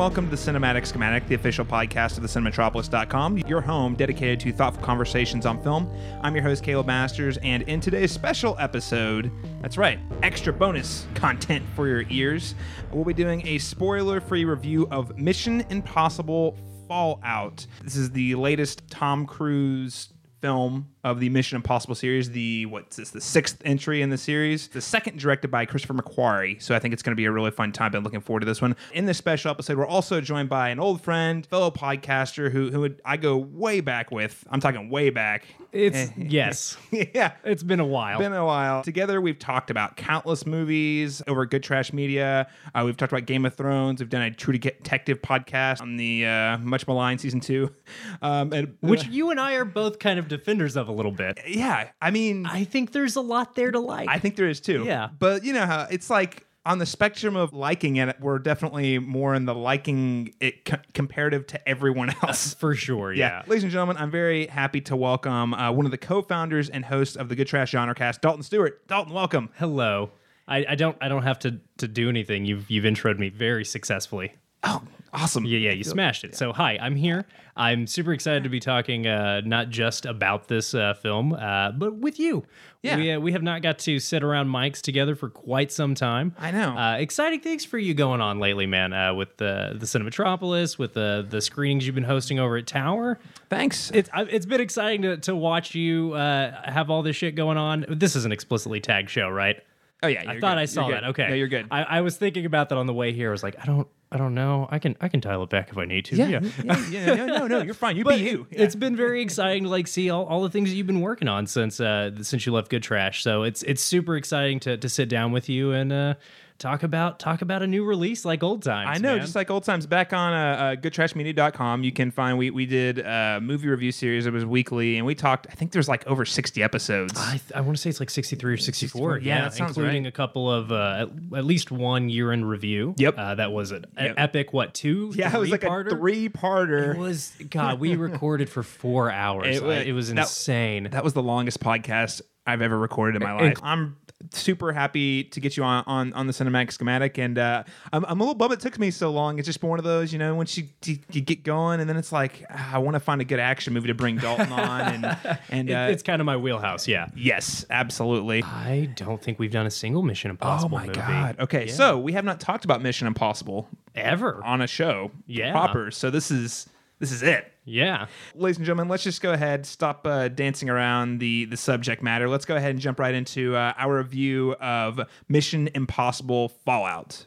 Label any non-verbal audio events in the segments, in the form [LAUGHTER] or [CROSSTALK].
welcome to the Cinematic Schematic, the official podcast of the Cinematropolis.com, your home dedicated to thoughtful conversations on film. I'm your host, Caleb Masters, and in today's special episode, that's right, extra bonus content for your ears, we'll be doing a spoiler free review of Mission Impossible Fallout. This is the latest Tom Cruise film of the Mission Impossible series. The what's this? The sixth entry in the series. The second directed by Christopher McQuarrie. So I think it's going to be a really fun time. Been looking forward to this one. In this special episode, we're also joined by an old friend, fellow podcaster who who I go way back with. I'm talking way back. It's [LAUGHS] yes. yeah. It's been a while. Been a while. Together, we've talked about countless movies over Good Trash Media. Uh, we've talked about Game of Thrones. We've done a True Detective podcast on the uh, much maligned season two. [LAUGHS] Um, and, Which you and I are both kind of defenders of a little bit. yeah, I mean, I think there's a lot there to like. I think there is too. Yeah. But you know how it's like on the spectrum of liking it, we're definitely more in the liking it co- comparative to everyone else. for sure. Yeah. Ladies and gentlemen, I'm very happy to welcome uh, one of the co-founders and hosts of the Good Trash Genre Cast, Dalton Stuart. Dalton, welcome. Hello. I, I don't I don't have to to do anything. You've you've introed me very successfully. Oh, awesome. Yeah, yeah, you smashed it. So, hi, I'm here. I'm super excited to be talking uh, not just about this uh, film, uh, but with you. Yeah. we, uh, we have not got to sit around mics together for quite some time. I know. Uh, exciting things for you going on lately, man. Uh, with the the Cinematropolis, with the the screenings you've been hosting over at Tower. Thanks. It's I- it's been exciting to to watch you uh, have all this shit going on. This is an explicitly tagged show, right? oh yeah, I you're thought good. I saw You're that. Okay, No, you're good. I, I was thinking about that on the way here. I was like, I don't, I don't know. I can, I can dial it back if I need to. yeah, yeah, yeah, no, no, no, you're fine. You But be you. it's been very exciting to like see all, all the things that you've been working on since uh since you left Good Trash. So it's it's super exciting to to sit down with you and uh talk about talk about a new release like old times. I know, man. just like old times. Back on uh, uh, goodtrashmedia.com, you can find we we did a movie review series. It was weekly, and we talked. I think there's like over 60 episodes. I, th- I want to say it's like 63 or 64. 64, yeah, that sounds including right. a couple of, uh, at, at least one year in review. Yep. Uh, that was an Yep. epic, what, two? yeah, it was like a three-parter? three-parter. It was, God, we [LAUGHS] recorded for four hours. It I- It, was that- insane. That was the longest podcast I've ever recorded in my life. I'm super happy to get you on on, on the cinematic schematic, and uh, I'm, I'm a little bummed it took me so long. It's just one of those, you know, once you, you, get going, and then it's like ah, I want to find a good action movie to bring Dalton on, and [LAUGHS] and It- uh, it's kind of my wheelhouse, yeah. yes, absolutely. I don't think we've done a single Mission impossible Oh my movie. god. Okay, Yeah. so we have not talked about Mission Impossible Ever. on a show Yeah. proper. So this is this is it. Yeah. Ladies and gentlemen, let's just go ahead, stop uh, dancing around the, the subject matter. Let's go ahead and jump right into uh, our review of Mission Impossible Fallout.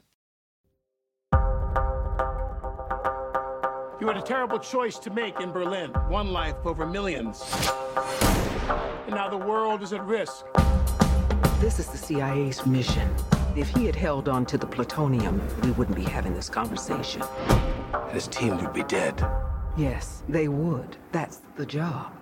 You had a terrible choice to make in Berlin. One life over millions. And now the world is at risk. This is the CIA's mission. If he had held on to the plutonium, we wouldn't be having this conversation. His team would be dead. Yes, they would. That's the job.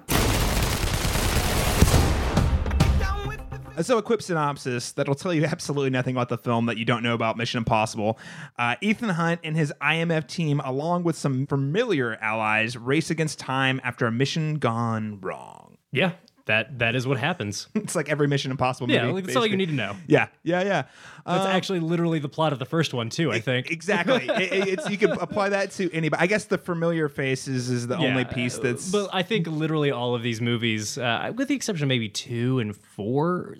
So, a quick synopsis that'll tell you [LAUGHS] absolutely nothing about the film that you don't know about Mission Impossible. Uh, Ethan Hunt and his IMF team, along with some familiar allies, race against time after a mission gone wrong. Yeah. That That is what happens. [LAUGHS] It's like every Mission Impossible movie. Yeah, like, that's all you need to know. Yeah, yeah, yeah. That's Um, actually literally the plot of the first one, too, I think. Exactly. [LAUGHS] It- you can apply that to anybody. I guess the familiar faces is the only piece uh, that's. But I think literally all of these movies, uh, with the exception of maybe two and four,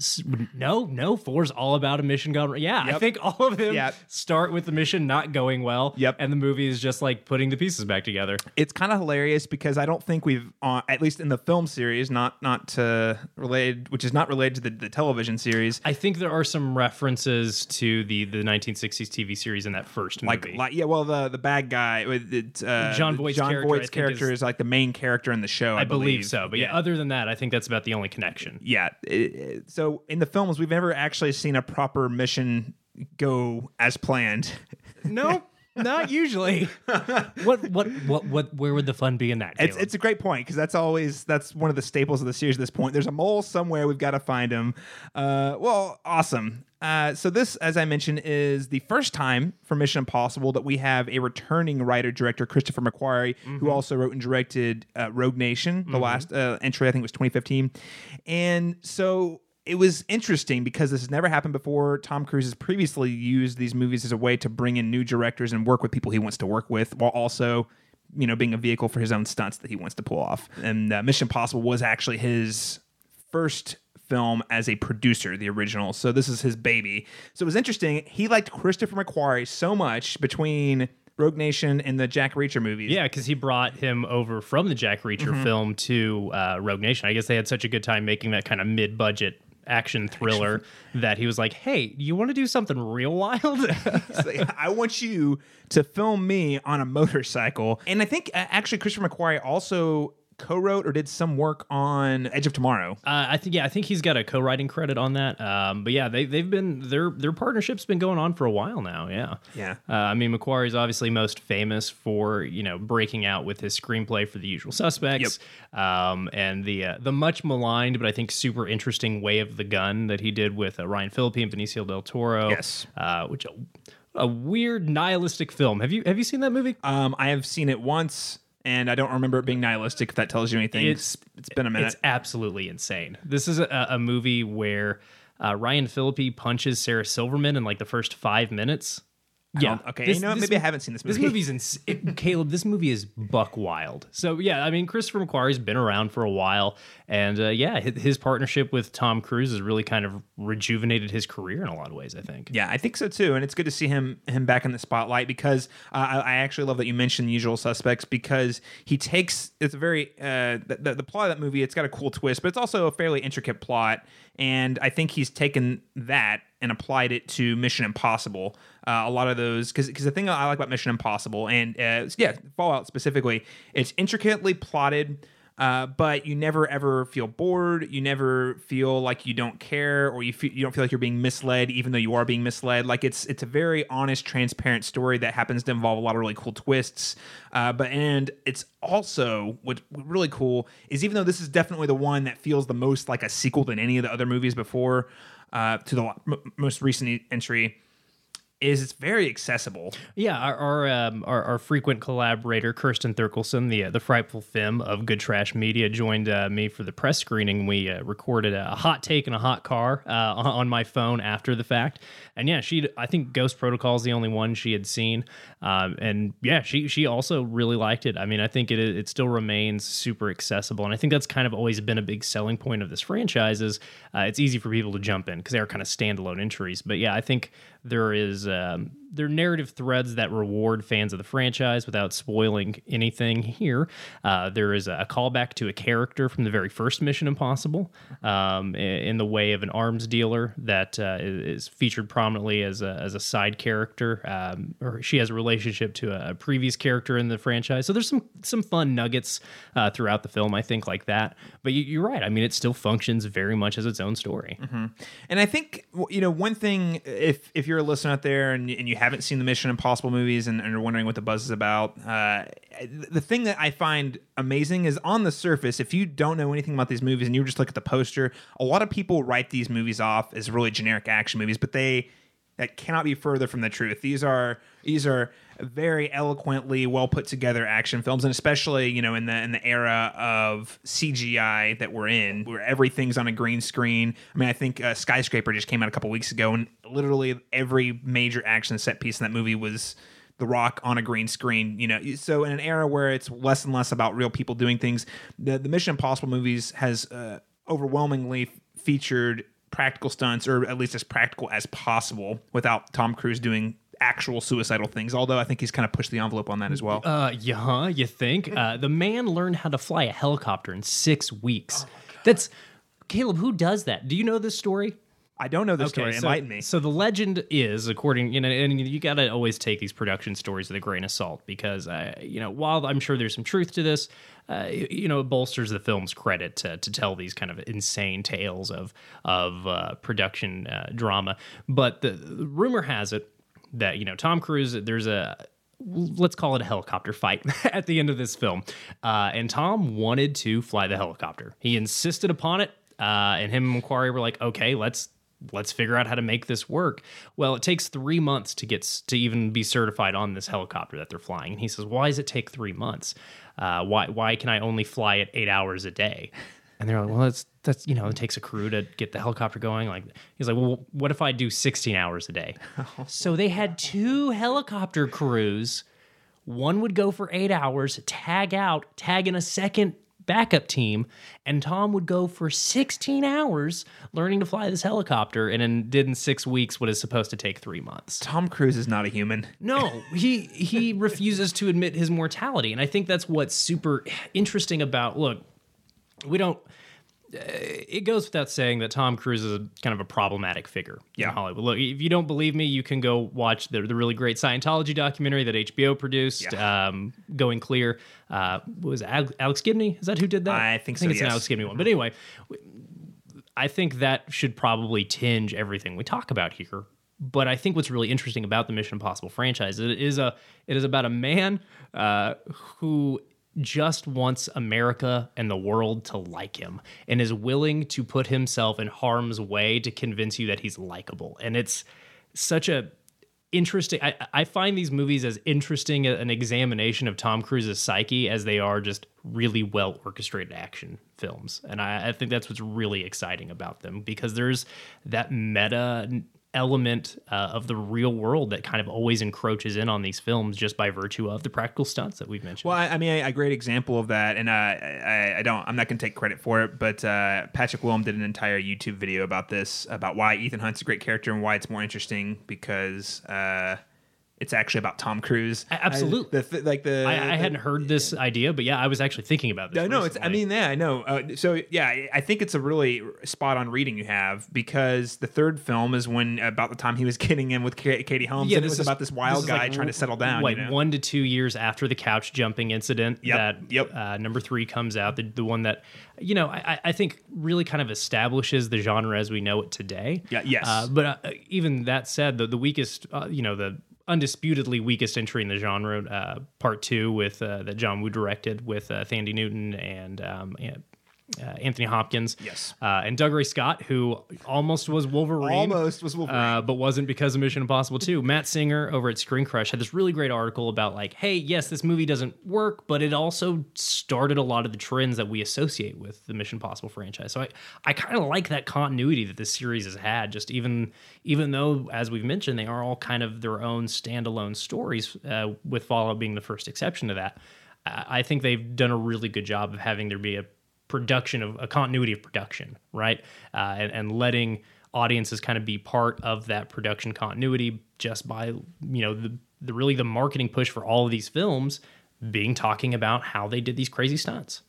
no, no, four's all about a mission gone. Yeah, I think all of them Yep. start with the mission not going well. Yep. and the movie is just like putting the pieces back together. it's kind of hilarious because I don't think we've, uh, at least in the film series, not not uh, related, which is not related to the, the television series. I think there are some references to the the 1960s TV series in that first movie. like, yeah, well, the the bad guy, with it, uh, Jon Voight's John character, think, character is- is, like the main character in the show. I, I believe so, but yeah. other than that, I think that's about the only connection. yeah. so in the films, we've never actually seen a proper mission go as planned. No, [LAUGHS] not usually. [LAUGHS] what what what what? Where would the fun be in that? It's Caleb? it's a great point because that's always that's one of the staples of the series at this point. There's a mole somewhere. We've got to find him. Uh, well, awesome. Uh, so this, as I mentioned, is the first time for Mission Impossible that we have a returning writer director, Christopher McQuarrie, who also wrote and directed uh, Rogue Nation, the last uh, entry I think was 2015, and so it was interesting because this has never happened before. Tom Cruise has previously used these movies as a way to bring in new directors and work with people he wants to work with, while also, you know, being a vehicle for his own stunts that he wants to pull off. And uh, Mission Impossible was actually his first film as a producer, the original. So this is his baby. So it was interesting. He liked Christopher McQuarrie so much between Rogue Nation and the Jack Reacher movies. Yeah, because he brought him over from the Jack Reacher Mm-hmm. film to uh, Rogue Nation. I guess they had such a good time making that kind of mid-budget action thriller that he was like, "Hey, you want to do something real wild?" [LAUGHS] Like, I want you to film me on a motorcycle. And I think uh, actually Christopher McQuarrie also co-wrote or did some work on Edge of Tomorrow. Uh, I think yeah, I think he's got a co-writing credit on that. Um, but yeah, they they've been their their partnership's been going on for a while now. Yeah, Yeah. Uh, I mean, McQuarrie's obviously most famous for you know breaking out with his screenplay for The Usual Suspects, um, and the uh, the much maligned but I think super interesting Way of the Gun that he did with uh, Ryan Phillippe and Benicio del Toro. Yes. uh, which a weird nihilistic film. Have you have you seen that movie? Um, I have seen it once and I don't remember it being nihilistic if that tells you anything. It's- it's been a minute. It's absolutely insane. This is a, a movie where uh, Ryan Phillippe punches Sarah Silverman in like the first five minutes. Yeah. okay, you know what? Maybe I haven't seen this movie. This movie. movie's ins- it- Caleb. This movie is buck wild. So yeah, I mean, Christopher McQuarrie's been around for a while, and uh, yeah, his, partnership with Tom Cruise has really kind of rejuvenated his career in a lot of ways. I think. Yeah, I think so too, and it's good to see him him back in the spotlight because uh, I, I actually love that you mentioned the Usual Suspects because he takes it's a very uh, the, the, the plot of that movie. It's got a cool twist, but it's also a fairly intricate plot, and I think he's taken that and applied it to Mission Impossible. Uh, a lot of those because because the thing I like about Mission Impossible and uh, yeah Fallout specifically, it's intricately plotted. Uh, but you never ever feel bored. You never feel like you don't care, or you you don't feel like you're being misled, even though you are being misled. Like it's it's a very honest, transparent story that happens to involve a lot of really cool twists. Uh, but and it's also what, what really cool is even though this is definitely the one that feels the most like a sequel than any of the other movies before uh, to the most recent entry. Is it's very accessible. Yeah, our our, um, our our frequent collaborator Kirsten Thurkelson, the uh, the frightful Fim of Good Trash Media, joined uh, me for the press screening. We uh, recorded a hot take in a hot car uh, on, on my phone after the fact, and yeah, she I think Ghost Protocol is the only one she had seen, um, and yeah, she she also really liked it. I mean, I think it it still remains super accessible, and I think that's kind of always been a big selling point of this franchise. Is uh, it's easy for people to jump in because they are kind of standalone entries. But yeah, I think there is um, there are narrative threads that reward fans of the franchise without spoiling anything here. Uh, there is a callback to a character from the very first Mission Impossible um, in the way of an arms dealer that uh, is featured prominently as a, as a side character. Um, or she has a relationship to a, previous character in the franchise. So there's some some fun nuggets uh, throughout the film, I think, like that. But you, you're right. I mean, it still functions very much as its own story. And I think you know one thing if if you're a listener out there and, and you haven't seen the Mission Impossible movies and, and are wondering what the buzz is about, uh, the thing that I find amazing is on the surface, if you don't know anything about these movies and you just look at the poster, a lot of people write these movies off as really generic action movies, but they that cannot be further from the truth. These are these are very eloquently well put together action films, and especially you know in the in the era of CGI that we're in, where everything's on a green screen. I mean, I think uh, Skyscraper just came out a couple weeks ago, and literally every major action set piece in that movie was. The Rock on a green screen, you know. So in an era where it's less and less about real people doing things, the the Mission Impossible movies has uh, overwhelmingly featured practical stunts, or at least as practical as possible, without Tom Cruise doing actual suicidal things. Although I think he's kind of pushed the envelope on that as well. Uh, yeah, you think? Uh, the man learned how to fly a helicopter in six weeks. That's Caleb. Who does that? Do you know this story? I don't know this story. so, Enlighten me. So the legend is, according you know, and you got to always take these production stories with a grain of salt because, uh, you know, while I'm sure there's some truth to this, uh, you know, it bolsters the film's credit to, to tell these kind of insane tales of of uh, production uh, drama. But the, the rumor has it that you know Tom Cruise, there's a let's call it a helicopter fight [LAUGHS] at the end of this film. Uh, and Tom wanted to fly the helicopter. He insisted upon it. Uh, and him and McQuarrie were like, okay, let's let's figure out how to make this work. Well, it takes three months to get to even be certified on this helicopter that they're flying. And he says, why does it take three months? Uh, why why can I only fly it eight hours a day? And they're like, well, it's that's you know it takes a crew to get the helicopter going. Like he's like well what if i do 16 hours a day? [LAUGHS] So they had two helicopter crews. One would go for eight hours tag out tag in a second backup team and tom would go for 16 hours learning to fly this helicopter and then did in six weeks what is supposed to take three months Tom Cruise is not a human. no, he he [LAUGHS] refuses to admit his mortality, and I think that's what's super interesting about. Look, we don't. Uh, It goes without saying that Tom Cruise is a, kind of a problematic figure Yeah. in Hollywood. Look, if you don't believe me, you can go watch the, the really great Scientology documentary that HBO produced, um, Going Clear. Uh, was Alex, Gibney? Is that who did that? I think I think so, it's an. Alex Gibney one. But anyway, I think that should probably tinge everything we talk about here. But I think what's really interesting about the Mission Impossible franchise is it is a it is about a man uh, who just wants America and the world to like him and is willing to put himself in harm's way to convince you that he's likable. And it's such a interesting I, I find these movies as interesting an examination of tom cruise's psyche as they are just really well orchestrated action films and I, I think that's what's really exciting about them because there's that meta element uh, of the real world that kind of always encroaches in on these films just by virtue of the practical stunts that we've mentioned. Well, I, I mean, a, a great example of that, and uh, I, I don't, I'm not going to take credit for it, but uh, Patrick Willems did an entire YouTube video about this, about why Ethan Hunt's a great character and why it's more interesting because uh, it's actually about Tom Cruise. Absolutely. I, the, th- like the, I, I the- hadn't heard this idea but yeah i was actually thinking about this No, no, it's. I mean, yeah, I know. Uh, so, yeah, I- think it's a really spot on reading you have because the third film is when about the time he was [LAUGHS] getting in with Ka- Katie Holmes. and it was about this wild is guy like trying to settle down. Like you know? one to two years after the couch jumping incident, Yep, that yep. Uh, number three comes out, the, the one that you know I, I think really kind of establishes the genre as we know it today. Yeah, yes. Uh, but uh, even that said, the the weakest, uh, you know, the undisputedly weakest entry in the genre, uh, part two with uh, that John Woo directed with uh, Thandie Newton and. Um, and uh, Anthony Hopkins, Yes. uh, and Dougray Scott, who almost was Wolverine, Almost was Wolverine. uh, but wasn't because of Mission Impossible 2. Matt Singer over at Screen Crush had this really great article about like, hey, yes, this movie doesn't work, but it also started a lot of the trends that we associate with the Mission Impossible franchise. So I, I kind of like that continuity that this series has had. Just even even though, as we've mentioned, they are all kind of their own standalone stories, uh, with Fallout being the first exception to that. I I think they've done a really good job of having there be a production of a continuity of production, right? Uh, and, and letting audiences kind of be part of that production continuity just by you know the, the really the marketing push for all of these films being talking about how they did these crazy stunts.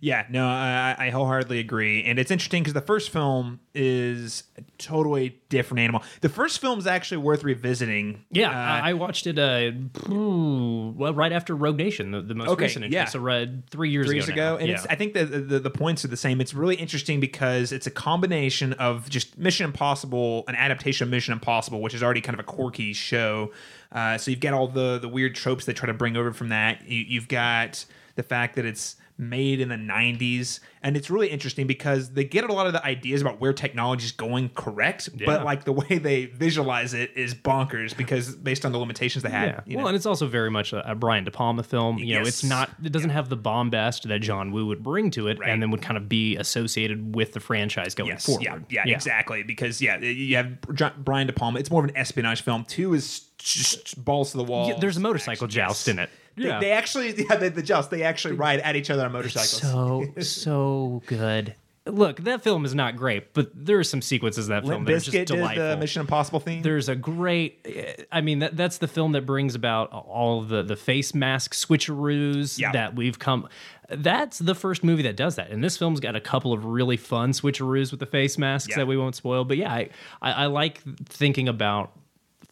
Yeah, no, I, I wholeheartedly agree, and it's interesting because the first film is a totally different animal. The first film is actually worth revisiting. Yeah, Uh, I, watched it. Uh, well, right after Rogue Nation, the, the most Okay, recent yeah. So uh, three years three years ago. now. ago, and yeah. it's, I think the, the the points are the same. It's really interesting because it's a combination of just Mission Impossible, an adaptation of Mission Impossible, which is already kind of a quirky show. Uh, so you've got all the the weird tropes they try to bring over from that. You, you've got the fact that it's made in the 90s and it's really interesting because they get a lot of the ideas about where technology is going correct Yeah. but like the way they visualize it is bonkers because based on the limitations they had Yeah. you Well, know? and it's also very much a, a Brian De Palma film. You know, it's not. It doesn't have the bombast that John Woo would bring to it, Right. and then would kind of be associated with the franchise going Yes, forward. yeah, yeah, exactly. Because yeah, you have John- Brian De Palma. It's more of an espionage film. Two is just balls to the wall. Yeah, there's a motorcycle Action, joust yes. in it. They, Yeah. they actually, [LAUGHS] yeah, the, the joust. They actually ride at each other on motorcycles. so [LAUGHS] so good. Look, that film is not great, but there are some sequences in that film Limp that are just Bizkit did uh, delightful. the Mission Impossible theme. There's a great. I mean, that, that's the film that brings about all the the face mask switcheroos Yeah. that we've come. That's the first movie that does that, and this film's got a couple of really fun switcheroos with the face masks Yeah. that we won't spoil. But yeah, I, I, I like thinking about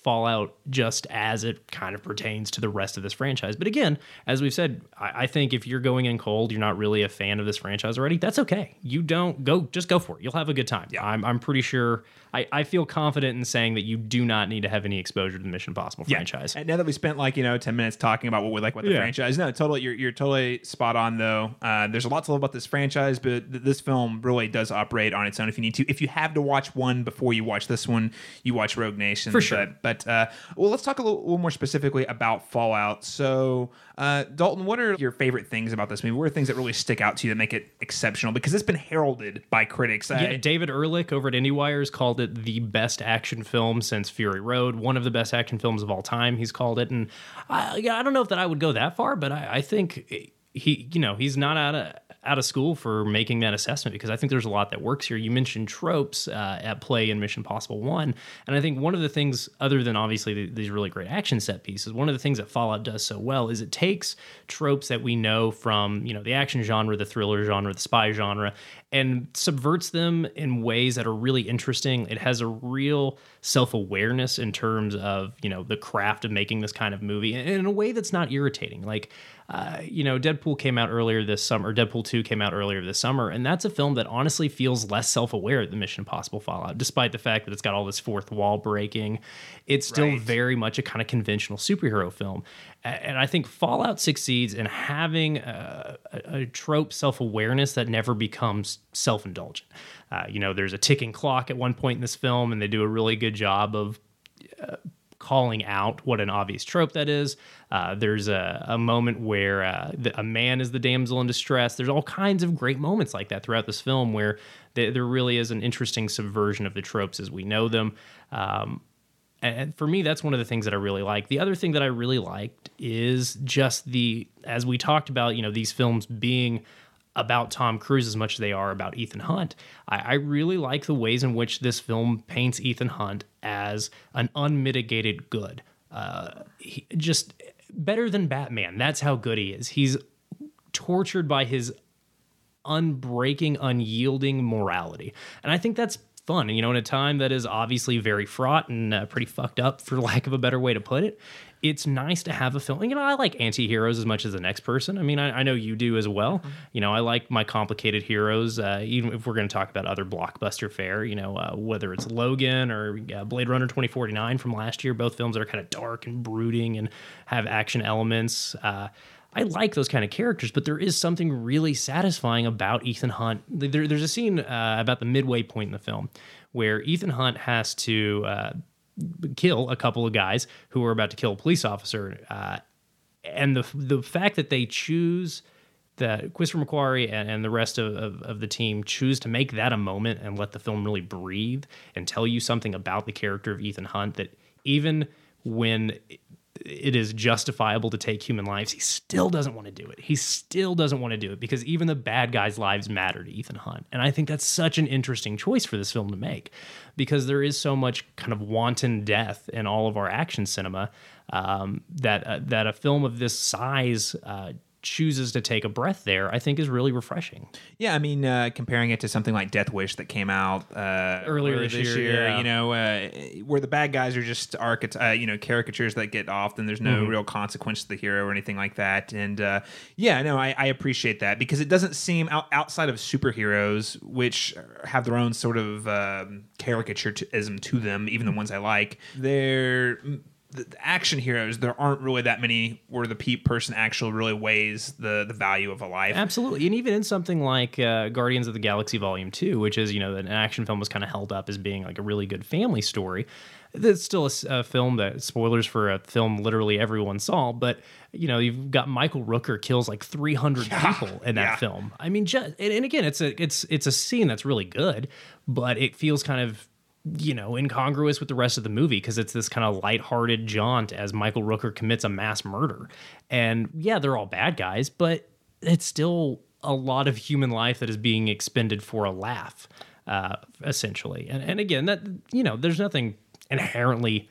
Fallout just as it kind of pertains to the rest of this franchise. But again, as we've said, I, I think if you're going in cold, you're not really a fan of this franchise already. That's okay. You don't go, just go for it. You'll have a good time. Yeah. I'm, I'm pretty sure. I, I feel confident in saying that you do not need to have any exposure to the Mission Impossible Yeah. franchise. And now that we spent like you know ten minutes talking about what we like about the Yeah. franchise, no, totally, you're you're totally spot on though. Uh, there's a lot to love about this franchise, but th- this film really does operate on its own. If you need to, if you have to watch one before you watch this one, you watch Rogue Nation For sure. But, but But uh, well, let's talk a little, little more specifically about Fallout. So, uh, Dalton, what are your favorite things about this movie? What are things that really stick out to you that make it exceptional? Because it's been heralded by critics. Yeah, I- David Ehrlich over at IndieWire has called it the best action film since Fury Road, one of the best action films of all time. He's called it, and I, yeah, I don't know if that I would go that far, but I, I think he, you know, he's not out of out of school for making that assessment because I think there's a lot that works here. You mentioned tropes uh, at play in Mission Possible One, and I think one of the things, other than obviously the, these really great action set pieces, one of the things that Fallout does so well is it takes tropes that we know from you know the action genre, the thriller genre, the spy genre, and subverts them in ways that are really interesting. It has a real self awareness in terms of you know the craft of making this kind of movie, and in a way that's not irritating. Like uh, you know, Deadpool came out earlier this summer. Deadpool 2 came out earlier this summer, and that's a film that honestly feels less self aware than Mission Impossible Fallout, despite the fact that it's got all this fourth wall breaking. It's still Right. very much a kind of conventional superhero film. And I think Fallout succeeds in having a, a, a trope self awareness that never becomes self indulgent. Uh, you know, there's a ticking clock at one point in this film, and they do a really good job of calling out what an obvious trope that is. Uh, there's a, a moment where uh, the, a man is the damsel in distress. There's all kinds of great moments like that throughout this film where th- there really is an interesting subversion of the tropes as we know them. Um, and for me, that's one of the things that I really like. The other thing that I really liked is just the, as we talked about, you know, these films being about Tom Cruise as much as they are about Ethan Hunt. I, I really like the ways in which this film paints Ethan Hunt as an unmitigated good. Uh, he, just better than Batman. That's how good he is. He's tortured by his unbreaking, unyielding morality. And I think that's fun. You know, in a time that is obviously very fraught and uh, pretty fucked up, for [LAUGHS] lack of a better way to put it, it's nice to have a film. You know, I like anti heroes as much as the next person. I mean, I, I know you do as well. You know, I like my complicated heroes, uh, even if we're going to talk about other blockbuster fare, you know, uh, whether it's Logan or uh, Blade Runner 2049 from last year, both films that are kind of dark and brooding and have action elements. Uh, I like those kind of characters, but there is something really satisfying about Ethan Hunt. There, there's a scene uh, about the midway point in the film where Ethan Hunt has to uh, kill a couple of guys who are about to kill a police officer, uh, and the the fact that they choose that Christopher McQuarrie and, and the rest of, of, of the team choose to make that a moment and let the film really breathe and tell you something about the character of Ethan Hunt that even when it is justifiable to take human lives, he still doesn't want to do it. He still doesn't want to do it because even the bad guys' lives matter to Ethan Hunt. And I think that's such an interesting choice for this film to make because there is so much kind of wanton death in all of our action cinema um, that uh, that a film of this size uh, chooses to take a breath there. I think is really refreshing. Yeah, I mean, uh, comparing it to something like Death Wish that came out uh, Earlier this year, yeah. you know, uh, where the bad guys are just archety- uh, you know, caricatures that get off, and there's no Mm-hmm. real consequence to the hero or anything like that. And uh, yeah, no, I, I appreciate that because it doesn't seem out- outside of superheroes, which have their own sort of um, caricaturism to them, even the ones I like. They're the the action heroes. There aren't really that many where the pe- person actually really weighs the the value of a life. Absolutely, and even in something like uh, Guardians of the Galaxy Volume Two, which is you know an action film was kind of held up as being like a really good family story. That's still a film that spoilers for a film literally everyone saw, but you know you've got Michael Rooker kills like 300 [LAUGHS] people in that yeah. film. I mean, just and, and again, it's a it's it's a scene that's really good, but it feels kind of you know, incongruous with the rest of the movie because it's this kind of lighthearted jaunt as Michael Rooker commits a mass murder. And yeah, they're all bad guys, but it's still a lot of human life that is being expended for a laugh, uh, essentially. And, and again, that, you know, there's nothing inherently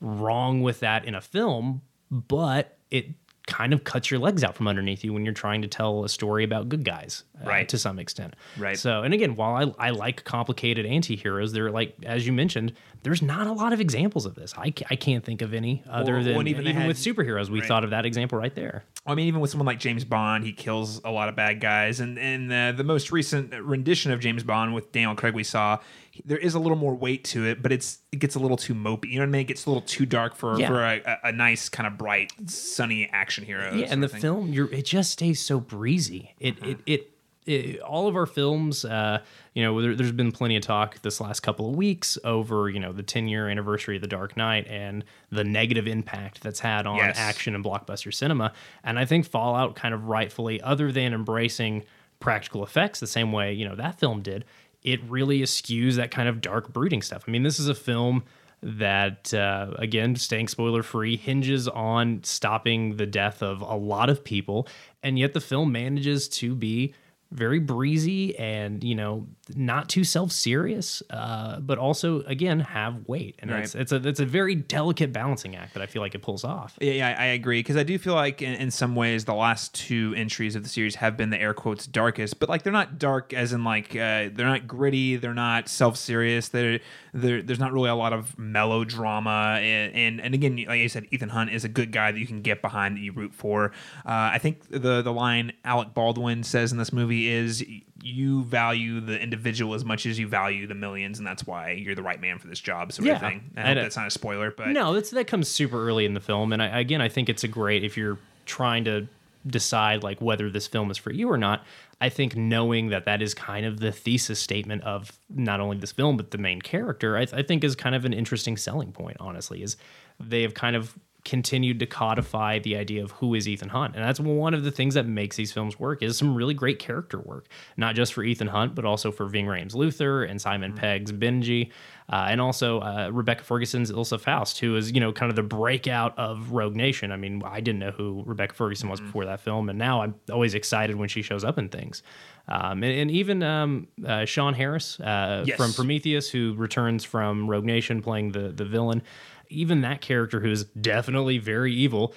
wrong with that in a film, but it kind of cuts your legs out from underneath you when you're trying to tell a story about good guys, uh, Right. To some extent, Right. So, and again, while I, I like complicated anti-heroes, they're like as you mentioned, there's not a lot of examples of this. I, I can't think of any other Well, than well, even, even they with superheroes. We right. thought of that example right there. I mean, even with someone like James Bond, he kills a lot of bad guys. And and uh, the most recent rendition of James Bond with Daniel Craig we saw, there is a little more weight to it, but it's it gets a little too mopey. You know what I mean? It gets a little too dark for Yeah. for a, a, a nice kind of bright, sunny action hero. yeah, sort and the of thing. film, you're it just stays so breezy. It Uh-huh. it it it, all of our films, uh, you know, there, there's been plenty of talk this last couple of weeks over, you know, the 10 year anniversary of The Dark Knight and the negative impact that's had on Yes. action and blockbuster cinema. And I think Fallout kind of rightfully, other than embracing practical effects the same way, you know, that film did, it really eschews that kind of dark brooding stuff. I mean, this is a film that uh, again staying spoiler free hinges on stopping the death of a lot of people and yet the film manages to be very breezy and you know not too self-serious uh, but also again have weight. And it's, it's a it's a very delicate balancing act that i feel like it pulls off. Yeah, yeah, I agree. Because I do feel like in, in some ways the last two entries of the series have been the air quotes darkest, but like they're not dark as in like uh, they're not gritty, they're not self serious. They're, they're there's not really a lot of melodrama, and, and and again, like I said, Ethan Hunt is a good guy that you can get behind that you root for. Uh, I think the the line Alec Baldwin says in this movie is you value the individual as much as you value the millions, and that's why you're the right man for this job. Sort Yeah. of thing. I hope it- that's not a spoiler, but No, that's that comes super early in the film, and I, again, I think it's a great if you're trying to decide like whether this film is for you or not. I think knowing that that is kind of the thesis statement of not only this film but the main character, I, I think is kind of an interesting selling point. Honestly, is they have kind of continued to codify the idea of who is Ethan Hunt, and that's one of the things that makes these films work. Is some really great character work, not just for Ethan Hunt, but also for Ving Rhames Luther and Simon Pegg's Benji, uh, and also uh, Rebecca Ferguson's Ilsa Faust, who is you know kind of the breakout of Rogue Nation. I mean, I didn't know who Rebecca Ferguson was before that film, and now I'm always excited when she shows up in things. Um, and, and even um, uh, Sean Harris uh, Yes. from Prometheus, who returns from Rogue Nation playing the the villain. Even that character, who is definitely very evil,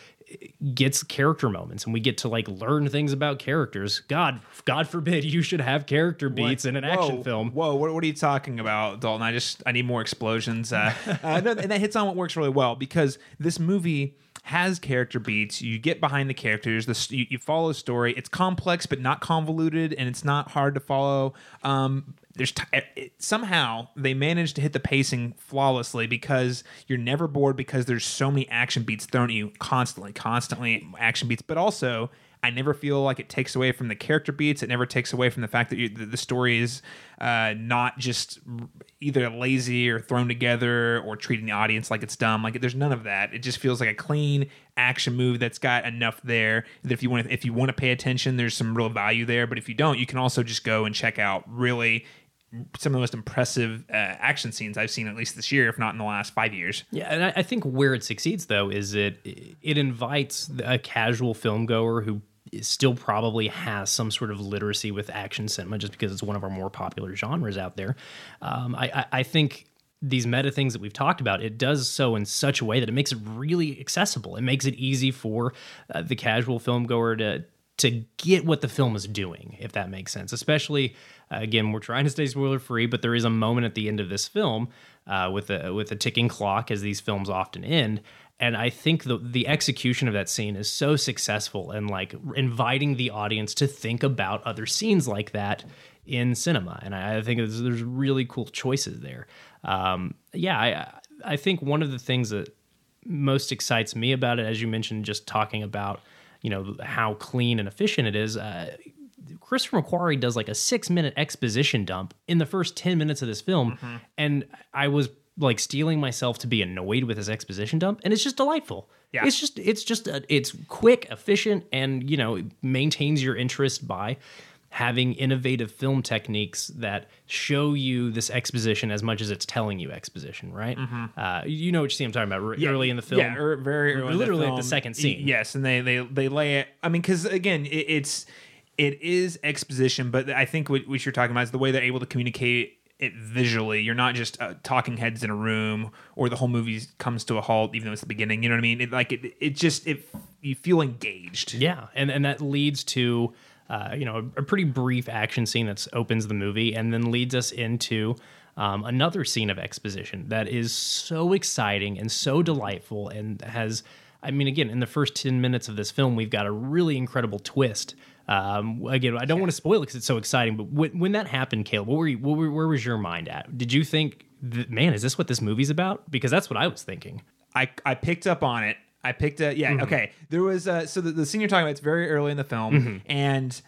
gets character moments, and we get to like learn things about characters. God, God forbid you should have character beats in an action film. Whoa, what, what are you talking about, Dalton? I just I need more explosions. Uh, [LAUGHS] uh, no, and that hits on what works really well because this movie has character beats. You get behind the characters. The you, you follow a story. It's complex but not convoluted, and it's not hard to follow. Um, there's t- it, it- somehow they managed to hit the pacing flawlessly because you're never bored because there's so many action beats thrown at you constantly, constantly action beats, but also I never feel like it takes away from the character beats. It never takes away from the fact that you, the, the story is uh, not just either lazy or thrown together or treating the audience like it's dumb. Like there's none of that. It just feels like a clean action movie that's got enough there that if you want if you want to pay attention, there's some real value there. But if you don't, you can also just go and check out really some of the most impressive uh, action scenes I've seen at least this year, if not in the last five years. Yeah, and I, I think where it succeeds though is it it invites a casual film goer who still probably has some sort of literacy with action cinema, just because it's one of our more popular genres out there. Um, I, I, I think these meta things that we've talked about, it does so in such a way that it makes it really accessible. It makes it easy for uh, the casual film goer to to get what the film is doing, if that makes sense. Especially, again, we're trying to stay spoiler free, but there is a moment at the end of this film uh, with a with a ticking clock, as these films often end. And I think the the execution of that scene is so successful and like inviting the audience to think about other scenes like that in cinema. And I, I think there's, there's really cool choices there. Um, yeah, I I think one of the things that most excites me about it, as you mentioned, just talking about you know how clean and efficient it is. Uh, Christopher McQuarrie does like a six minute exposition dump in the first 10 minutes of this film. Mm-hmm. And I was like steeling myself to be annoyed with his exposition dump. And it's just delightful. Yeah. It's just, it's just, a, it's quick, efficient, and, you know, it maintains your interest by having innovative film techniques that show you this exposition as much as it's telling you exposition, right? Uh, you know what you see I'm talking about r- early in the film. Mm-hmm. Yeah, er, very early. in the Literally at the second scene. Yes, and they they they lay it. I mean, because again, it, it's it is exposition, but I think what, what you're talking about is the way they're able to communicate it visually. You're not just uh, talking heads in a room, or the whole movie comes to a halt, even though it's the beginning. You know what I mean? It, like it, it just it you feel engaged. Yeah, and and that leads to uh, you know a, a pretty brief action scene that opens the movie, and then leads us into um, another scene of exposition that is so exciting and so delightful, and has. I mean, again, in the first 10 minutes of this film, we've got a really incredible twist. Um, again, I don't want to spoil it because it's so exciting, but when, when that happened, Caleb, what were you, what were, where was your mind at? Did you think, that, man, is this what this movie's about? Because that's what I was thinking. I I picked up on it. I picked up. Yeah. Mm-hmm. Okay. There was uh, so the, the scene you're talking about. It's very early in the film, Mm-hmm. and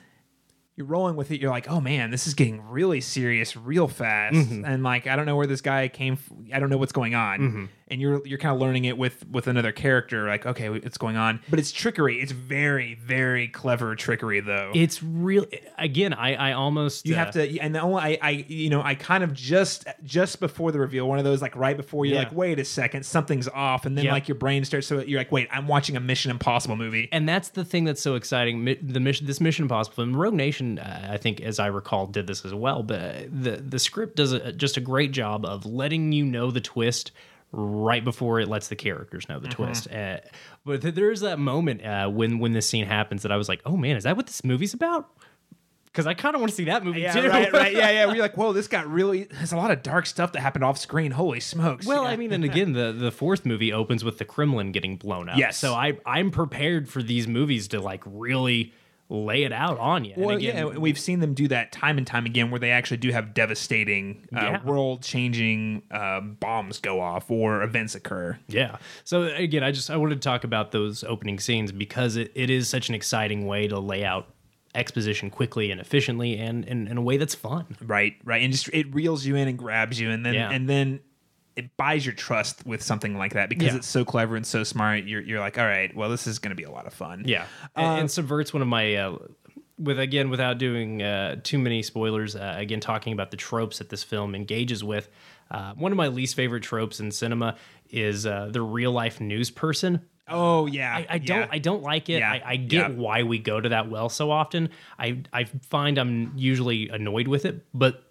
you're rolling with it. You're like, oh man, this is getting really serious real fast, Mm-hmm. and like I don't know where this guy came. F- I don't know what's going on, Mm-hmm. And you're you're kind of learning it with with another character. Like, okay, what's going on? But it's trickery. It's very very clever trickery though. It's real. Again, I I almost you uh, have to, and the only I, I, you know, I kind of just just before the reveal, one of those like right before you're Yeah. like, wait a second, something's off, and then Yeah. like your brain starts. So you're like, wait, I'm watching a Mission Impossible movie. and that's the thing that's so exciting. The mission, this Mission Impossible film, Rogue Nation, uh, I think, as I recall, did this as well. But the the script does a, just a great job of letting you know the twist right before it lets the characters know the twist. Uh, but th- there's that moment uh, when when this scene happens that I was like, oh man, is that what this movie's about? Because I kind of want to see that movie Yeah, too. right, right, [LAUGHS] yeah, yeah. We're like, whoa, this got really. There's a lot of dark stuff that happened off screen. Holy smokes! Well, Yeah. I mean, and again, the the fourth movie opens with the Kremlin getting blown up. Yes. So I I'm prepared for these movies to like really lay it out on you. And Well, again, yeah, we've seen them do that time and time again, where they actually do have devastating, uh, Yeah. world-changing uh, bombs go off or events occur. Yeah. So again, I just I wanted to talk about those opening scenes because it, it is such an exciting way to lay out exposition quickly and efficiently and, and in a way that's fun. Right, right, and just it reels you in and grabs you, and then Yeah. and then it buys your trust with something like that because Yeah. it's so clever and so smart. You're you're like, all right, well, this is going to be a lot of fun. Yeah. And, and subverts one of my uh, with again without doing uh, too many spoilers. Uh, again, talking about the tropes that this film engages with. Uh, one of my least favorite tropes in cinema is uh, the real life news person. Oh yeah, I, I don't yeah. I don't like it. Yeah, I, I get yeah. why we go to that well so often. I I find I'm usually annoyed with it, but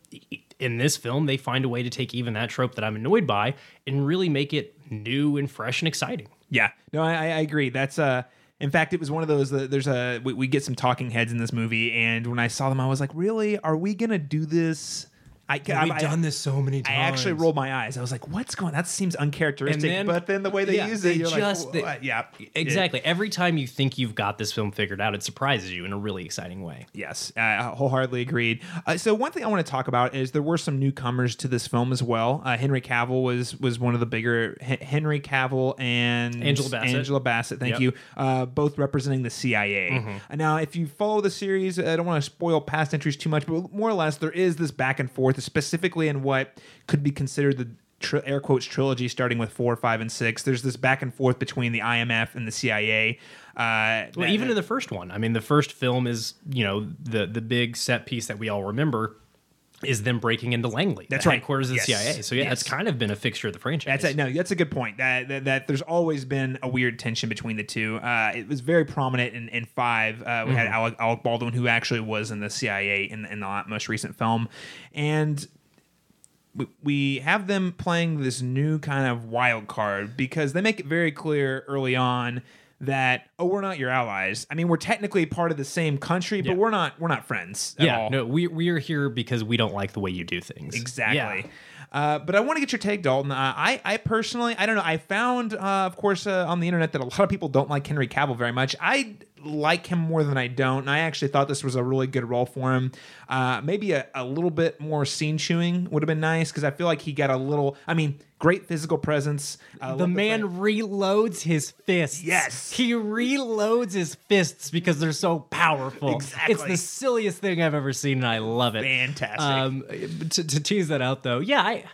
in this film they find a way to take even that trope that I'm annoyed by and really make it new and fresh and exciting. Yeah, no, I, I agree. That's uh, in fact, it was one of those. Uh, there's a we, we get some talking heads in this movie, and when I saw them, I was like, really? Are we gonna do this? I, I, I- this so many times. I actually rolled my eyes. I was like, "What's going? On? That seems uncharacteristic." Then- but then the way they yeah, use it, you're just- like, they- "What?" "Yeah, Exactly. Every time you think you've got this film figured out, it surprises you in a really exciting way. Yes, I wholeheartedly agreed. Uh, so one thing I want to talk about is there were some newcomers to this film as well. Uh, Henry Cavill was was one of the bigger H- Henry Cavill and Angela Bassett. Angela Bassett, thank Yep. you. Uh, both representing the CIA. Uh, Now, if you follow the series, I don't want to spoil past entries too much, but more or less there is this back and forth, specifically in what could be considered the tri- air quotes trilogy starting with four, five, and six. There's this back and forth between the IMF and the CIA. Uh, Well, that- even in the first one, I mean, the first film is you know the the big set piece that we all remember is them breaking into Langley, That's right. headquarters of the CIA. So yeah, Yes. kind of been a fixture of the franchise. That's a, no, that's a good point. That, that that there's always been a weird tension between the two. Uh, it was very prominent in, in five. Uh, we had Mm-hmm. Alec, Alec Baldwin, who actually was in the CIA in, in the most recent film, and we, we have them playing this new kind of wild card because they make it very clear early on that oh we're not your allies. I mean we're technically part of the same country, but Yeah. we're not we're not friends. Yeah, all. no, we we are here because we don't like the way you do things. Exactly. Yeah. Uh, but I want to get your take, Dalton. Uh, I, I personally, I don't know. I found, uh, of course, uh, on the internet that a lot of people don't like Henry Cavill very much. I like him more than I don't, and I actually thought this was a really good role for him. Uh, maybe a, a little bit more scene chewing would have been nice because I feel like he got a little. I mean, great physical presence. Uh, The man fact- reloads his fists. Yes. He reloads his fists because they're so powerful. Exactly. It's the silliest thing I've ever seen, and I love it. Fantastic. Um, to, to tease that out, though, yeah, I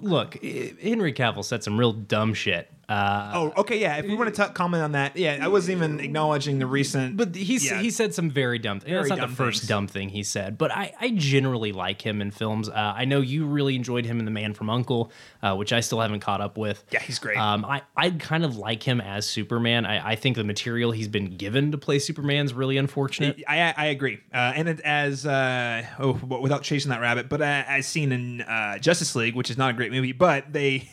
look. Henry Cavill said some real dumb shit. Uh, Oh, okay, yeah. If we want to t- comment on that, yeah, I wasn't even acknowledging the recent. But he's Yeah. he said some very dumb. Very that's not dumb the first things. dumb thing he said, but I, I generally like him in films. Uh, I know you really enjoyed him in The Man from Uncle, uh, which I still haven't caught up with. Yeah, he's great. Um, I I kind of like him as Superman. I, I think the material he's been given to play Superman's really unfortunate. I, I agree, uh, and it, as uh, oh, without chasing that rabbit, but uh, as seen in uh, Justice League, which is not a great movie, but they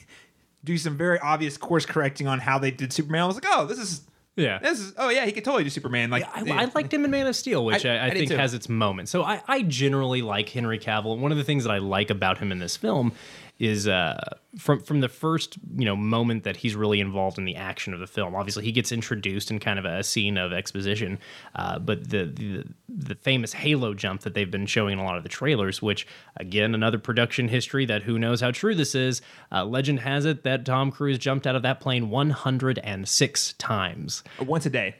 do some very obvious course correcting on how they did Superman. I was like, oh, this is Yeah. this is oh yeah, he could totally do Superman. Like I, I liked him in Man of Steel, which I- I, I, I think has its moments. So I, I generally like Henry Cavill. One of the things that I like about him in this film is uh, from from the first you know moment that he's really involved in the action of the film. Obviously, he gets introduced in kind of a scene of exposition, uh, but the, the the famous Halo jump that they've been showing in a lot of the trailers, which again another production history that who knows how true this is. Uh, legend has it that Tom Cruise jumped out of that plane 106 times. once a day.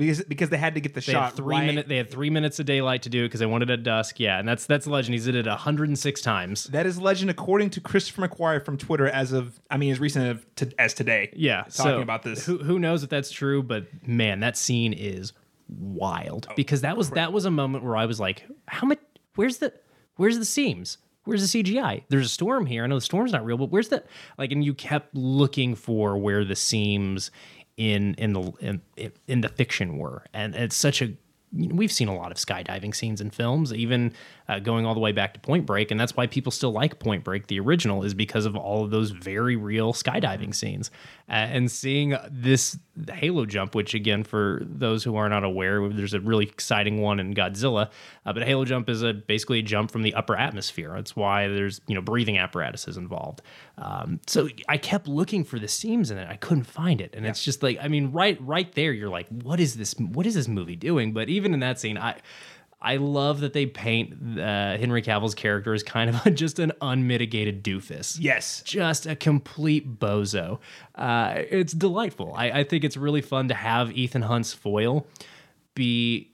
Because because they had to get the They shot three right. minute. They had three minutes of daylight to do it because they wanted it at dusk. Yeah, and that's that's legend. He's did it 106 times. That is legend according to Christopher McQuarrie from Twitter as of I mean as recent of to, as today. Yeah, talking so about this. Who who knows if that's true? But man, that scene is wild Oh, because that was that was a moment where I was like, how much? Where's the where's the seams? Where's the CGI? There's a storm here. I know the storm's not real, but where's the like? And you kept looking for where the seams in in the in, in the fiction were, and it's such a we've seen a lot of skydiving scenes in films, even uh, going all the way back to Point Break, and that's why people still like Point Break, the original, is because of all of those very real skydiving scenes. Uh, and seeing this Halo jump, which again, for those who are not aware, there's a really exciting one in Godzilla, uh, but Halo jump is a basically a jump from the upper atmosphere. That's why there's you know breathing apparatuses involved. Um, so I kept looking for the seams in it, I couldn't find it, and it's just like I mean, right right there, you're like, what is this? What is this movie doing? But even in that scene, I. I love that they paint uh, Henry Cavill's character as kind of [LAUGHS] just an unmitigated doofus yes. just a complete bozo. Uh, it's delightful. I, I think it's really fun to have Ethan Hunt's foil be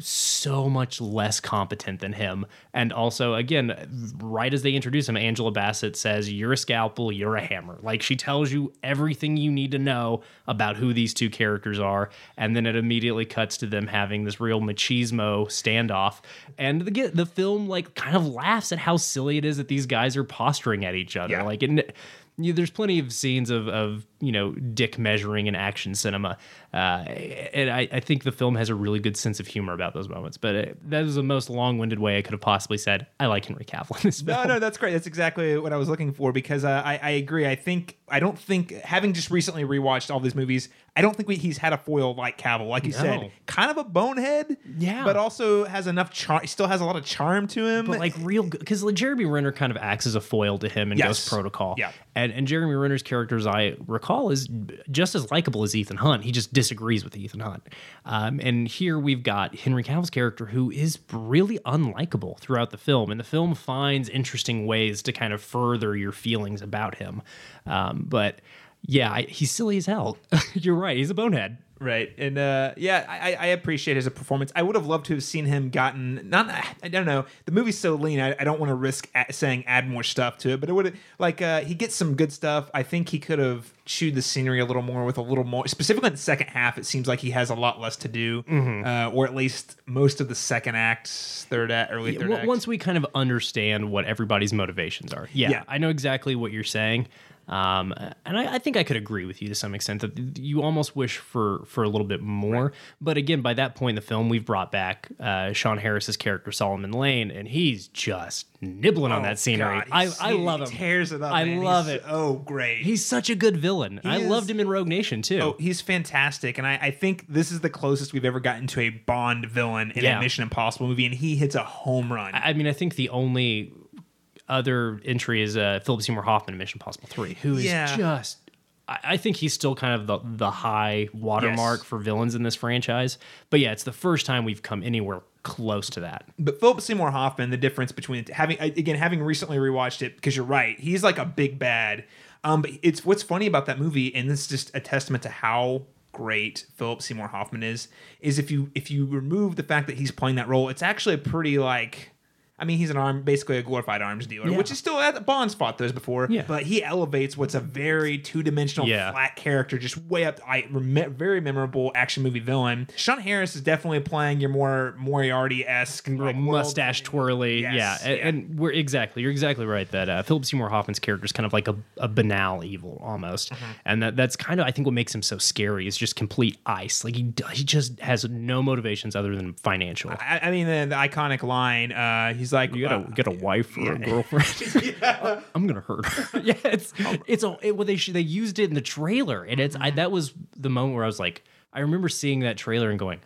so much less competent than him. And also, again, right as they introduce him, Angela Bassett says, You're a scalpel, you're a hammer. Like she tells you everything you need to know about who these two characters are. And then it immediately cuts to them having this real machismo standoff. And the, the film, like, kind of laughs at how silly it is that these guys are posturing at each other. Yeah. Like, it, there's plenty of scenes of, of you know dick measuring in action cinema, uh, and I, I think the film has a really good sense of humor about those moments. But it, that is the most long-winded way I could have possibly said I like Henry Cavill in this film. No, no, that's great. That's exactly what I was looking for because uh, I, I agree. I think I don't think having just recently rewatched all these movies, I don't think we, he's had a foil like Cavill. Like you No. said, kind of a bonehead, Yeah. but also has enough charm. Still has a lot of charm to him. But like real, because like Jeremy Renner kind of acts as a foil to him in Yes. Ghost Protocol. Yeah. and and Jeremy Renner's character, as I recall, is just as likable as Ethan Hunt. He just disagrees with Ethan Hunt. Um, and here we've got Henry Cavill's character, who is really unlikable throughout the film, and the film finds interesting ways to kind of further your feelings about him. Um, but yeah, I, he's silly as hell. [LAUGHS] You're right. He's a bonehead. Right. And uh, yeah, I, I appreciate his performance. I would have loved to have seen him gotten not. I don't know. The movie's so lean. I, I don't want to risk a saying add more stuff to it. But it would like uh, he gets some good stuff. I think he could have chewed the scenery a little more with a little more. Specifically in the second half, it seems like he has a lot less to do, uh, or at least most of the second act, third act, early third Well, act. once we kind of understand what everybody's motivations are, yeah, Yeah. I know exactly what you're saying, um, and I, I think I could agree with you to some extent that you almost wish for for a little bit more. But again, by that point in the film, we've brought back uh, Sean Harris's character Solomon Lane, and he's just nibbling on Oh, that scenery. God, I, I love him. Tears it up. I man. love He's it. Oh, great. He's such a good villain. I is- loved him in Rogue Nation too. Oh, he's fantastic, and I, I think this is the closest we've ever gotten to a Bond villain in Yeah. a Mission Impossible movie, and he hits a home run. I mean, I think the only other entry is uh, Philip Seymour Hoffman in Mission Impossible 3, who is Yeah. just. I I think he's still kind of the, the high watermark Yes. for villains in this franchise. But yeah, it's the first time we've come anywhere close to that. but Philip Seymour Hoffman, the difference between having again having recently rewatched it because you're right, he's like a big bad. Um, but it's what's funny about that movie, and this is just a testament to how great Philip Seymour Hoffman is. Is if you if you remove the fact that he's playing that role, it's actually a pretty like. I mean, he's an arm, basically a glorified arms dealer, Yeah. which is still at Bond's fought those before. Yeah. But he elevates what's a very two dimensional, Yeah. flat character, just way up. I rem- very memorable action movie villain. Sean Harris is definitely playing your more Moriarty esque Real mustache twirly, Yes, yeah, and, and we're exactly you're exactly right that uh, Philip Seymour Hoffman's character is kind of like a, a banal evil almost, Mm-hmm. and that that's kind of I think what makes him so scary is just complete ice. Like he he just has no motivations other than financial. I, I mean, the, the iconic line. Uh, he's like, You got a uh, got a wife or a girlfriend? [LAUGHS] I'm gonna hurt her. [LAUGHS] yeah, it's it's a it, well they they used it in the trailer, and it's I, that was the moment where I was like, I remember seeing that trailer and going.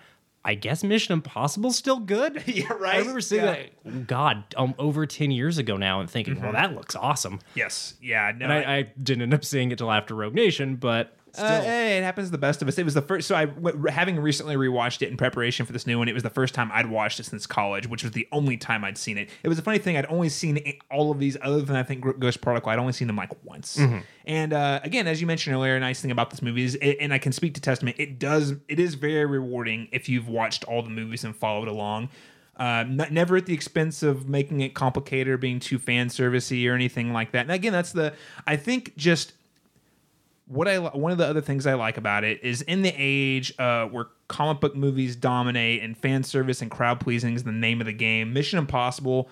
I guess Mission Impossible's still good. [LAUGHS] Yeah, right? I remember seeing Yeah. that, God, um, over 10 years ago now and thinking, well, that looks awesome. yes, yeah, no, And I, I didn't end up seeing it till after Rogue Nation, but Uh, it happens to the best of us. It was the first. So I having recently rewatched it in preparation for this new one, it was the first time I'd watched it since college, which was the only time I'd seen it. It was a funny thing. I'd only seen all of these, other than I think Ghost Protocol. I'd only seen them like once. And uh, again, as you mentioned earlier, a nice thing about this movie is, it, and I can speak to testament. It does. It is very rewarding if you've watched all the movies and followed along. Uh, n- never at the expense of making it complicated or being too fan servicey or anything like that. And again, that's the. I think just what I one of the other things I like about it is in the age uh, where comic book movies dominate and fan service and crowd pleasing is the name of the game. Mission Impossible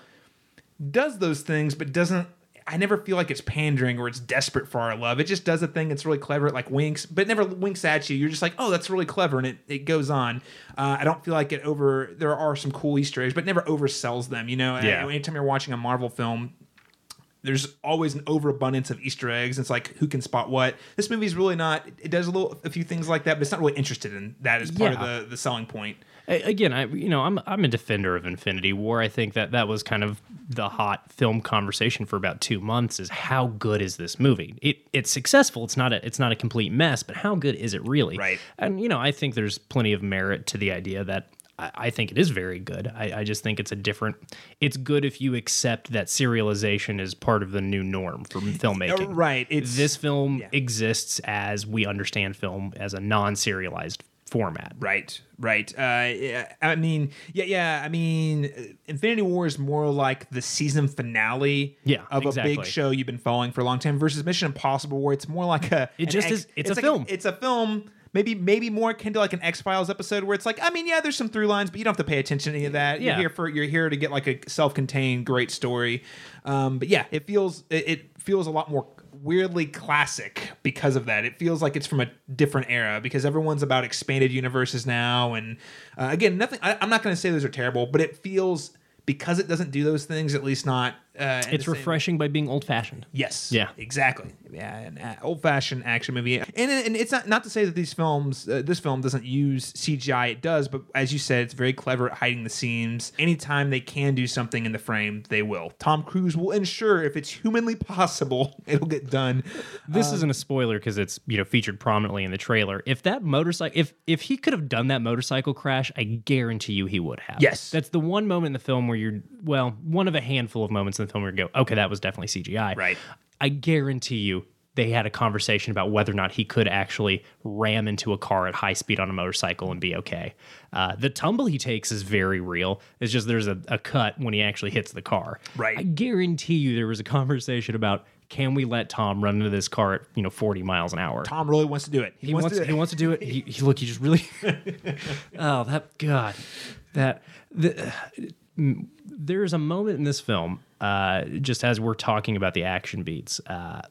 does those things, but doesn't. I never feel like it's pandering or it's desperate for our love. It just does a thing that's really clever. It like winks, but never winks at you. You're just like, oh, that's really clever, and it, it goes on. Uh, I don't feel like it over. There are some cool Easter eggs, but never oversells them. You know, Yeah. anytime you're watching a Marvel film, there's always an overabundance of Easter eggs. It's like who can spot what. This movie's really not. It does a little, a few things like that, but it's not really interested in that as part Yeah. of the the selling point. Again i you know i'm i'm a defender of infinity war i think that that was kind of the hot film conversation for about 2 months is how good is this movie it it's successful it's not a it's not a complete mess but how good is it really Right. and you know i think there's plenty of merit to the idea that I I think it is very good. I, I just think it's a different. It's good if you accept that serialization is part of the new norm for [LAUGHS] filmmaking. Right, it's- this film yeah. exists as we understand film as a non-serialized format. Right, right. Uh, yeah, I mean, yeah, yeah. I mean, uh, Infinity War is more like the season finale Yeah, of a big show you've been following for a long time versus Mission Impossible, where it's more like a. It just X- is- it's a like film. it's a film. Maybe, maybe more akin to like an X Files episode where it's like, I mean, yeah, there's some through lines, but you don't have to pay attention to any of that. You're here for you're here to get like a self-contained great story. Um, but yeah, it feels it, it feels a lot more weirdly classic because of that. It feels like it's from a different era because everyone's about expanded universes now. And uh, again, nothing. I, I'm not going to say those are terrible, but it feels because it doesn't do those things. At least not. Uh, It's the same- refreshing by being old-fashioned. Yes. Yeah. Exactly. Yeah, an uh, old-fashioned action movie, and and it's not not to say that these films, uh, this film doesn't use CGI. It does, but as you said, it's very clever at hiding the seams. Anytime they can do something in the frame, they will. Tom Cruise will ensure if it's humanly possible, [LAUGHS] it'll get done. This Um, isn't a spoiler because it's you know featured prominently in the trailer. If that motorcycle, if if he could have done that motorcycle crash, I guarantee you he would have. Yes. that's the one moment in the film where you're well, one of a handful of moments in the film you go, okay, that was definitely CGI. Right. I guarantee you. They had a conversation about whether or not he could actually ram into a car at high speed on a motorcycle and be okay. Uh, the tumble he takes is very real. It's just there's a, a cut when he actually hits the car. Right. I guarantee you there was a conversation about can we let Tom run into this car at you know 40 miles an hour? Tom really wants to do it. he wants, to do it. he wants to do it. He, he look he just really [LAUGHS] oh that god that the, mm, there's a moment in this film uh, just as we're talking about the action beats uh,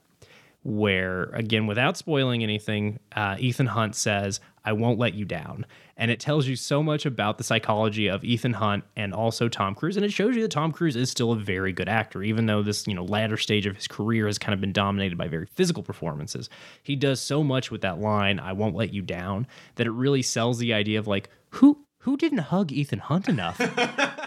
where again without spoiling anything uh, ethan hunt says i won't let you down. And it tells you so much about the psychology of ethan hunt and also tom cruise. And it shows you that tom cruise is still a very good actor even though this you know latter stage of his career has kind of been dominated by very physical performances. He does so much with that line i won't let you down that it really sells the idea of like who who didn't hug Ethan Hunt enough?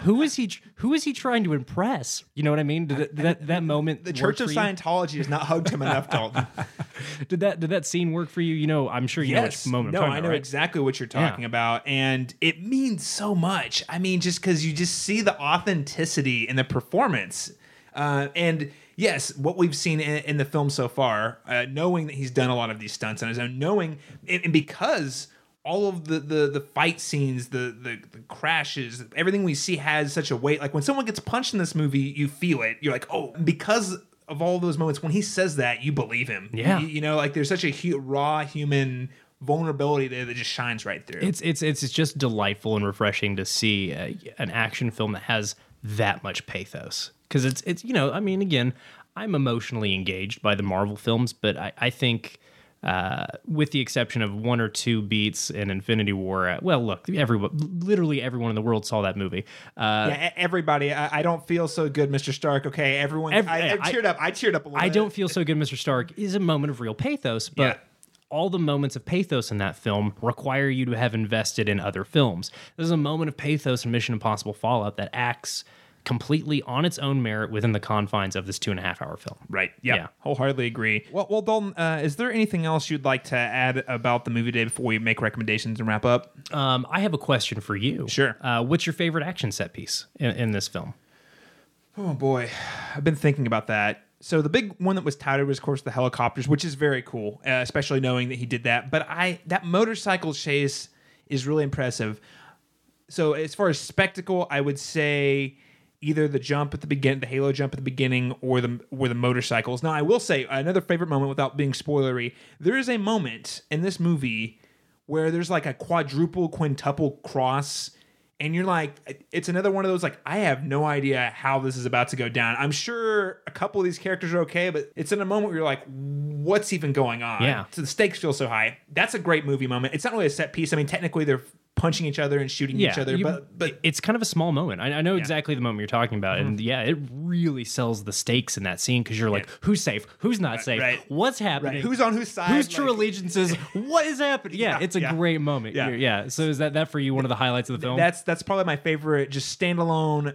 who is he? Who is he trying to impress? You know what I mean? Did that that, that moment the Church of work for you? Scientology has not hugged him enough, Dalton. [LAUGHS] Did that did that scene work for you? You know, I'm sure you know which moment. no, I know right? exactly what you're talking Yeah. about, and it means so much. I mean, just because you just see the authenticity in the performance, uh, and yes, what we've seen in, in the film so far, uh, knowing that he's done a lot of these stunts on his own, knowing, and, and because all of the, the the fight scenes, the, the the crashes, everything we see has such a weight. Like when someone gets punched in this movie, you feel it. You're like, oh, because of all those moments when he says that, you believe him. Yeah. You, you know, like there's such a hu- raw human vulnerability there that just shines right through. It's it's it's just delightful and refreshing to see uh, an action film that has that much pathos because it's it's you know I mean again I'm emotionally engaged by the Marvel films, but I I think. Uh, with the exception of one or two beats in Infinity War, uh, well, look, everyone, literally everyone in the world saw that movie. Uh, yeah, everybody. I, I don't feel so good, Mr. Stark. Okay, everyone. Ev- I, I I- cheered up. I cheered up a little. I don't feel so good, Mr. Stark is a moment of real pathos, but Yeah. all the moments of pathos in that film require you to have invested in other films. There's a moment of pathos in Mission Impossible Fallout that acts completely on its own merit within the confines of this two and a half hour film. Right. Yep. Yeah. Wholeheartedly agree. Well, well, Dalton, uh, is there anything else you'd like to add about the movie today before we make recommendations and wrap up? Um, I have a question for you. Sure. Uh, what's your favorite action set piece in, in this film? Oh boy, I've been thinking about that. So the big one that was touted was, of course, the helicopters, which is very cool, uh, especially knowing that he did that. But I that motorcycle chase is really impressive. So as far as spectacle, I would say either the jump at the beginning, the Halo jump at the beginning, or the or the motorcycles. Now, I will say another favorite moment, without being spoilery, there is a moment in this movie where there's like a quadruple, quintuple cross and you're like it's another one of those like i have no idea how this is about to go down. I'm sure a couple of these characters are okay but it's in a moment where you're like what's even going on? Yeah. so the stakes feel so high. That's a great movie moment. It's not really a set piece. I mean technically they're punching each other and shooting each other you- but but it's kind of a small moment. I, I know exactly the moment you're talking about, and Mm-hmm. yeah, it really sells the stakes in that scene because you're like, who's safe, who's not safe, right. what's happening, Right. Who's on whose side, whose true like- allegiances, [LAUGHS] what is happening? Yeah, Yeah, it's a yeah. great moment. Yeah. Yeah. yeah. So is that that for you one of the highlights of the film? that's that's probably my favorite just standalone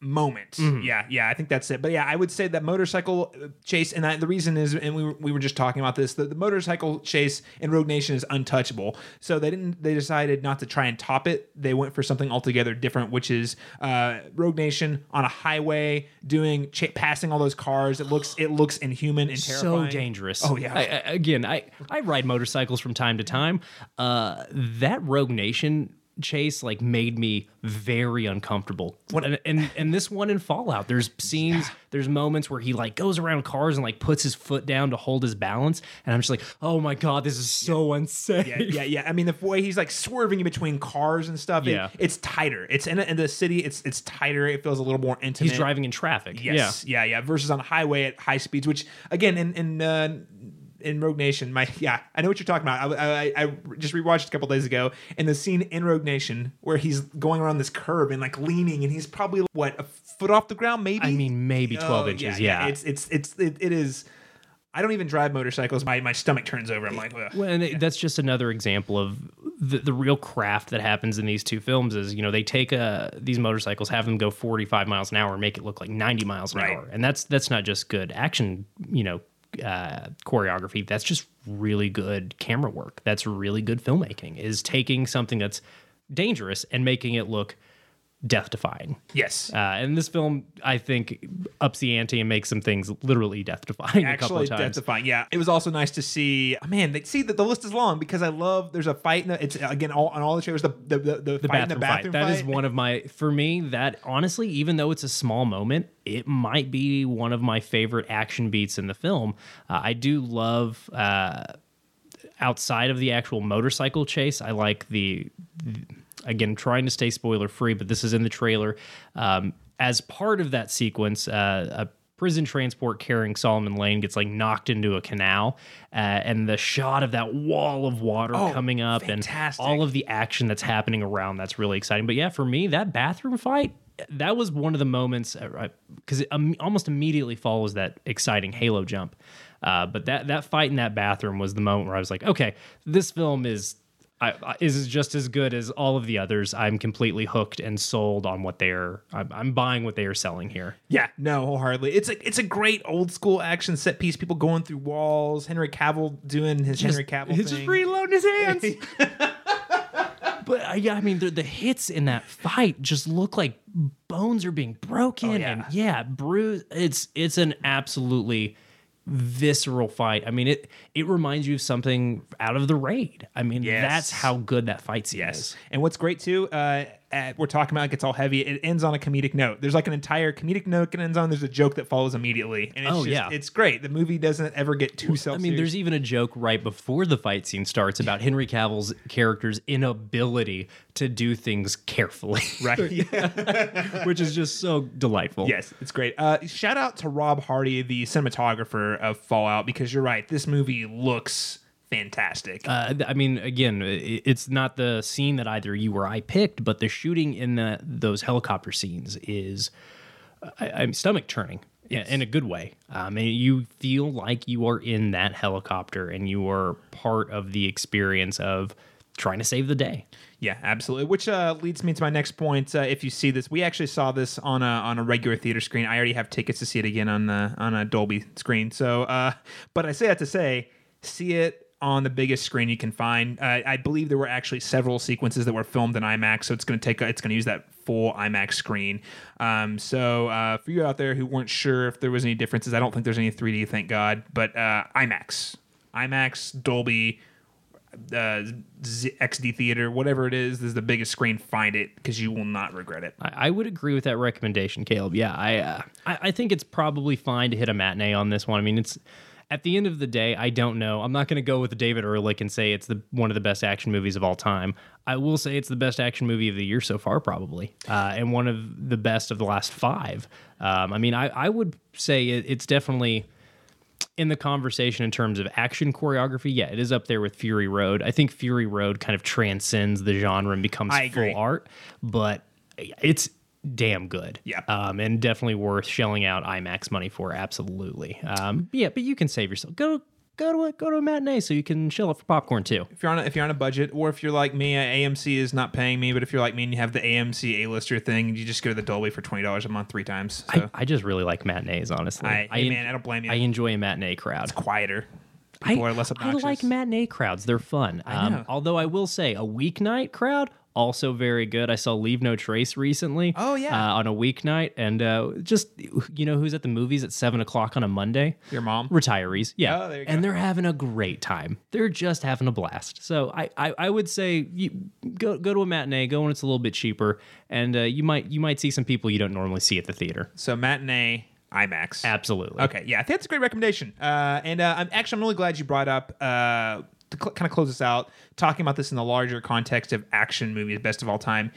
moment. Mm-hmm. Yeah, yeah, I think that's it. But yeah, I would say that motorcycle uh, chase, and I, the reason is, and we were, we were just talking about this, the, the motorcycle chase in Rogue Nation is untouchable. So they didn't, they decided not to try and top it. They went for something altogether different, which is uh, Rogue Nation on a highway doing passing all those cars. It looks, it looks inhuman and terrifying. so dangerous. Oh yeah. I, I- again, I I ride motorcycles from time to time. Uh, that Rogue Nation chase like made me very uncomfortable. and, and and this one in Fallout, there's scenes, there's moments where he like goes around cars and like puts his foot down to hold his balance, and I'm just like, oh my god, this is so unsafe. yeah, yeah, yeah. I mean, the way he's like swerving in between cars and stuff. it- Yeah. it's tighter. It's in, in the city. It's it's tighter. It feels a little more intimate. He's driving in traffic. Yes, yeah, yeah. Versus on a highway at high speeds, which again in in uh, in Rogue Nation, my yeah, I know what you're talking about. I, I, I just rewatched a couple days ago, and the scene in Rogue Nation where he's going around this curb and like leaning, and he's probably what a foot off the ground, maybe. I mean, maybe 12 Oh, inches. Yeah. It's it's it's it, it is. I don't even drive motorcycles. My my stomach turns over. I'm like, Ugh. Well, and it- that's just another example of the, the real craft that happens in these two films is, you know, they take uh, these motorcycles, have them go 45 miles an hour and make it look like 90 miles an Right. hour. And that's that's not just good action, you know, uh, choreography. That's just really good camera work. That's really good filmmaking is taking something that's dangerous and making it look death defying. yes. Uh, and this film, I think, ups the ante and makes some things literally death defying a couple Actually, of times. that's fine. Yeah, it was also nice to see. oh, man, they see that the list is long because I love. There's a fight. In the, it's again all on all the trailers. The the the, the, the fight in bathroom, the bathroom fight. That is fight. one of my for me that honestly even though it's a small moment it might be one of my favorite action beats in the film uh, i do love uh, outside of the actual motorcycle chase i like the, again trying to stay spoiler free but this is in the trailer. Um, as part of that sequence uh, a prison transport carrying solomon lane gets like knocked into a canal uh, and the shot of that wall of water Oh, coming up fantastic. and all of the action that's happening around that's really exciting. But yeah for me that bathroom fight that was one of the moments because it um, almost immediately follows that exciting halo jump. Uh, but that that fight in that bathroom was the moment where i was like okay this film is I, I- is just as good as all of the others. I'm completely hooked and sold on what they're. I'm, I'm buying what they are selling here. Yeah, no, wholeheartedly. It's a it's a great old school action set piece. People going through walls. Henry Cavill doing his Henry Cavill He's thing. just reloading his hands. [LAUGHS] but uh, yeah, I mean, the, the hits in that fight just look like bones are being broken, Oh, yeah. and yeah, bruise. It's it's an absolutely visceral fight. I mean, it it reminds you of something out of the raid. I mean, Yes. that's how good that fight scene Yes. is. And what's great too, uh, at, we're talking about it gets all heavy. It ends on a comedic note. There's like an entire comedic note that ends on. There's a joke that follows immediately. And it's Oh, just, yeah. it's great. The movie doesn't ever get too self. I mean, there's even a joke right before the fight scene starts about Henry Cavill's character's inability to do things carefully, [LAUGHS] right. [LAUGHS] Which is just so delightful. Yes, it's great. Uh, shout out to Rob Hardy, the cinematographer of Fallout, because you're right. This movie looks fantastic. Uh, I mean, again, it's not the scene that either you or I picked, but the shooting in the, those helicopter scenes is, I, I'm stomach churning yeah, in a good way. Um, and you feel like you are in that helicopter and you are part of the experience of trying to save the day. Yeah, absolutely. Which uh, leads me to my next point. Uh, if you see this, we actually saw this on a on a regular theater screen. I already have tickets to see it again on the on a Dolby screen. So, uh, but I say that to say, see it on the biggest screen you can find. Uh, I believe there were actually several sequences that were filmed in IMAX, so it's going to take it's going to use that full IMAX screen. Um, so uh, for you out there who weren't sure if there was any differences, I don't think there's any 3D, thank God. But uh, IMAX, IMAX, Dolby, uh, Z- XD Theater, whatever it is, this is the biggest screen. Find it because you will not regret it. I, I would agree with that recommendation, Caleb. Yeah, I, uh, I I think it's probably fine to hit a matinee on this one. I mean, it's at the end of the day, I don't know. I'm not going to go with David Ehrlich and say it's the one of the best action movies of all time. I will say it's the best action movie of the year so far, probably, uh, and one of the best of the last five. Um, I mean, I, I would say it, it's definitely in the conversation in terms of action choreography. Yeah, it is up there with Fury Road. I think Fury Road kind of transcends the genre and becomes full art, but it's damn good. Yeah. Um, and definitely worth shelling out IMAX money for. Absolutely. Um, yeah, but you can save yourself. Go go to a go to a matinee so you can shell it for popcorn too. If you're on a, if you're on a budget, or if you're like me, uh, AMC is not paying me. But if you're like me and you have the AMC A-lister thing, you just go to the Dolby for twenty dollars a month, three times. So I, I just really like matinees, honestly. I, hey, man, I don't blame you. I enjoy a matinee crowd. It's quieter. People are less I like matinee crowds. They're fun. Um, although I will say a weeknight crowd also very good. I saw Leave No Trace recently. Oh, yeah. uh, on a weeknight, and uh, just you know who's at the movies at seven o'clock on a Monday? Your mom? Retirees, yeah, Oh, there you and they're having a great time. They're just having a blast. So I I, I would say you go go to a matinee, go when it's a little bit cheaper, and uh, you might you might see some people you don't normally see at the theater. So matinee, IMAX. Absolutely. Okay, yeah, I think that's a great recommendation. Uh, and uh, I'm actually I'm really glad you brought up uh, to cl- kind of close this out, talking about this in the larger context of action movies, best of all time.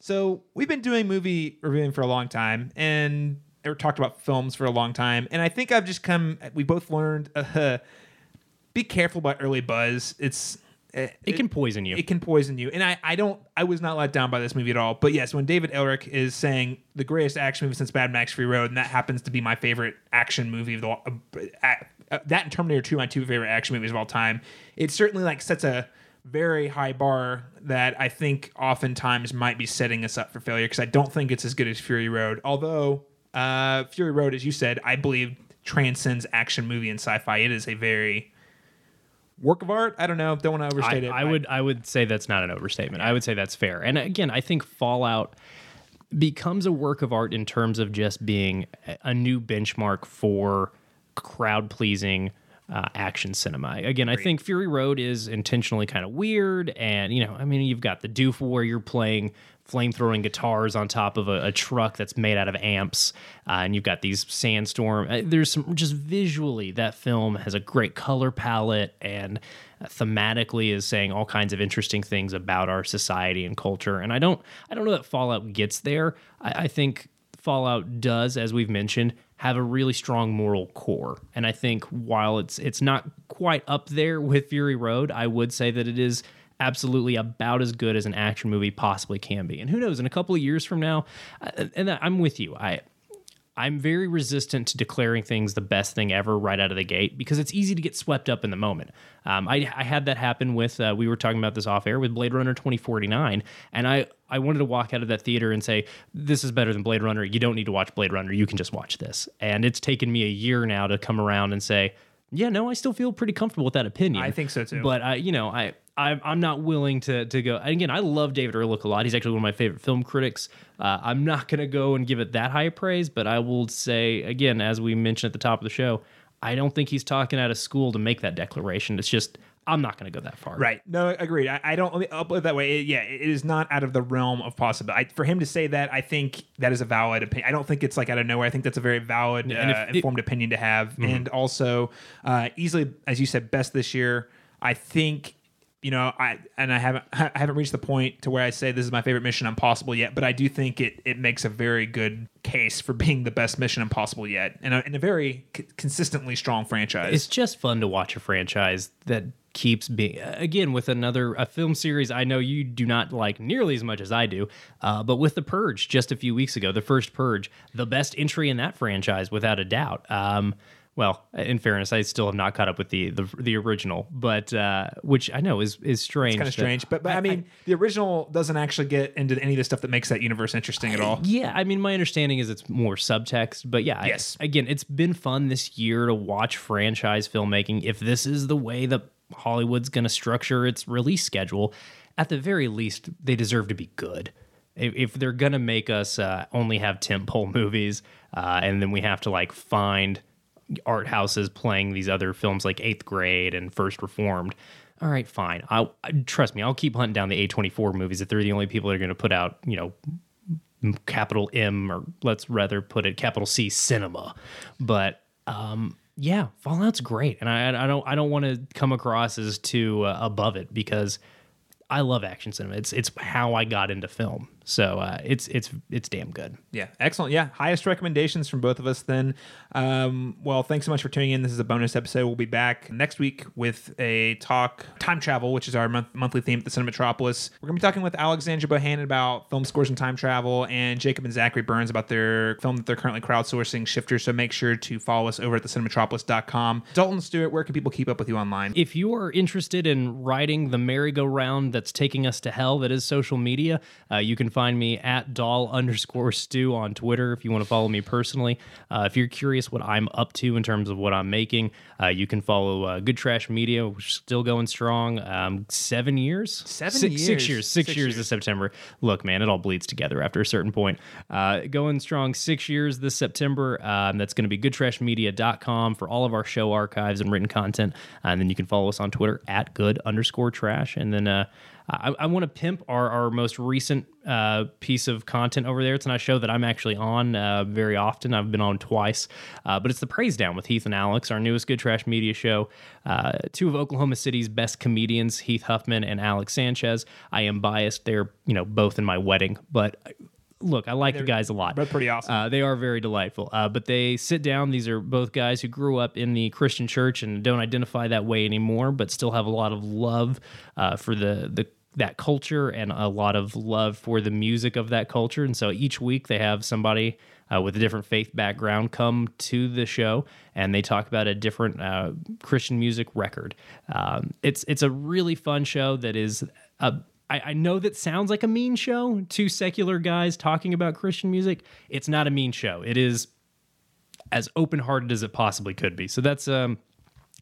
So we've been doing movie reviewing for a long time, and or talked about films for a long time, and I think I've just come. We both learned. [LAUGHS] Uh, be careful about early buzz. It's It can poison you. it can poison you. And I, I don't, I was not let down by this movie at all. But yes, when David Ehrlich is saying the greatest action movie since Mad Max Fury Road, and that happens to be my favorite action movie of the, uh, uh, that and Terminator 2, my two favorite action movies of all time, it certainly like sets a very high bar that I think oftentimes might be setting us up for failure because I don't think it's as good as Fury Road. Although uh, Fury Road, as you said, I believe transcends action movie and sci-fi. It is a very work of art. I don't know. Don't want to I, overstate it. I would I would say that's not an overstatement. I would say that's fair. And again, I think Fallout becomes a work of art in terms of just being a new benchmark for crowd pleasing uh, action cinema. Again, I think Fury Road is intentionally kind of weird, and you know, I mean, you've got the doof where you're playing flamethrowing guitars on top of a, a truck that's made out of amps, uh, and you've got these sandstorm. uh, There's some just visually that film has a great color palette and uh, thematically is saying all kinds of interesting things about our society and culture. And I don't, I don't know that Fallout gets there. I, I think Fallout does, as we've mentioned, have a really strong moral core. And I think while it's it's not quite up there with Fury Road, I would say that it is absolutely about as good as an action movie possibly can be. And who knows, in a couple of years from now, and I'm with you. I I'm very resistant to declaring things the best thing ever right out of the gate because it's easy to get swept up in the moment. Um, I, I had that happen with, uh, we were talking about this off air with Blade Runner 2049, and I, I wanted to walk out of that theater and say, This is better than Blade Runner. You don't need to watch Blade Runner. You can just watch this. And it's taken me a year now to come around and say, yeah, no, I still feel pretty comfortable with that opinion. I think so, too. But I, you know, I, I'm, I'm not willing to to go. Again, I love David Ehrlich a lot. He's actually one of my favorite film critics. Uh, I'm not going to go and give it that high a praise, but I will say again, as we mentioned at the top of the show, I don't think he's talking out of school to make that declaration. It's just I'm not going to go that far. Right. No, agreed. I, I don't. I'll put it that way. It- yeah, it is not out of the realm of possibility. I, for him to say that, I think that is a valid opinion. I don't think it's like out of nowhere. I think that's a very valid, and uh, it- informed opinion to have, and also uh, easily, as you said, best this year. I think. You know, I and I haven't [LAUGHS] I haven't reached the point to where I say this is my favorite Mission Impossible yet, but I do think it it makes a very good case for being the best Mission Impossible yet, and a, and a very c- consistently strong franchise. It's just fun to watch a franchise that keeps being again with another a film series I know you do not like nearly as much as I do, uh, but with the Purge just a few weeks ago, the first Purge, the best entry in that franchise without a doubt. Um, Well, in fairness, I still have not caught up with the the, the original, but uh, which I know is is strange. kind of strange. But, but I, mean, the original doesn't actually get into any of the stuff that makes that universe interesting at all. Yeah, I mean, my understanding is it's more subtext, but yeah, I- Yes. again, it's been fun this year to watch franchise filmmaking. If this is the way that Hollywood's going to structure its release schedule, at the very least, they deserve to be good. If, if they're going to make us uh, only have tentpole [LAUGHS] movies, uh, and then we have to like find art houses playing these other films like Eighth Grade and First Reformed. All right, fine. I'll trust me. I'll keep hunting down the A24 movies if they're the only people that are going to put out, you know, capital M or let's rather put it capital C cinema. But um, yeah, Fallout's great, and I I don't I don't want to come across as too uh, above it because I love action cinema. It's it's how I got into film, so uh, it's it's it's damn good. Yeah, excellent. Yeah, highest recommendations from both of us then. Um, well, thanks so much for tuning in. This is a bonus episode. We'll be back next week with a talk time travel, which is our month- monthly theme at the Cinematropolis. We're going to be talking with Alexandra Bohannon about film scores and time travel, and Jacob and Zachary Burns about their film that they're currently crowdsourcing, Shifter. So make sure to follow us over at thecinematropolis.com. Dalton Stuart, where can people keep up with you online? If you are interested in riding the merry-go-round that's taking us to hell, that is social media, uh, you can find me at doll underscore stew on Twitter if you want to follow me personally. Uh, if you're curious what I'm up to in terms of what I'm making, uh, you can follow uh, Good Trash Media, which is still going strong. Um, seven years? Seven Six- Six years. Six years. Six, Six years, years. this September. Look, man, it all bleeds together after a certain point. Uh, going strong six years this September. Um, that's going to be goodtrashmedia.com for all of our show archives and written content. And then you can follow us on Twitter at good underscore trash. And then uh, I, I want to pimp our, our most recent uh, piece of content over there. It's not a show that I'm actually on uh, very often. I've been on twice, uh, but it's the Praise Down with Heath and Alex, our newest Good Trash Media show. Uh, two of Oklahoma City's best comedians, Heath Huffman and Alex Sanchez. I am biased; they're you know both in my wedding, but. Look, I like the guys a lot. both pretty awesome. Uh, they are very delightful. Uh, but they sit down. These are both guys who grew up in the Christian church and don't identify that way anymore, but still have a lot of love uh, for the the that culture and a lot of love for the music of that culture. And so each week they have somebody uh, with a different faith background come to the show and they talk about a different uh, Christian music record. Um, it's it's a really fun show that is a I, I know that sounds like a mean show. Two secular guys talking about Christian music. It's not a mean show. It is as open hearted as it possibly could be. So that's um,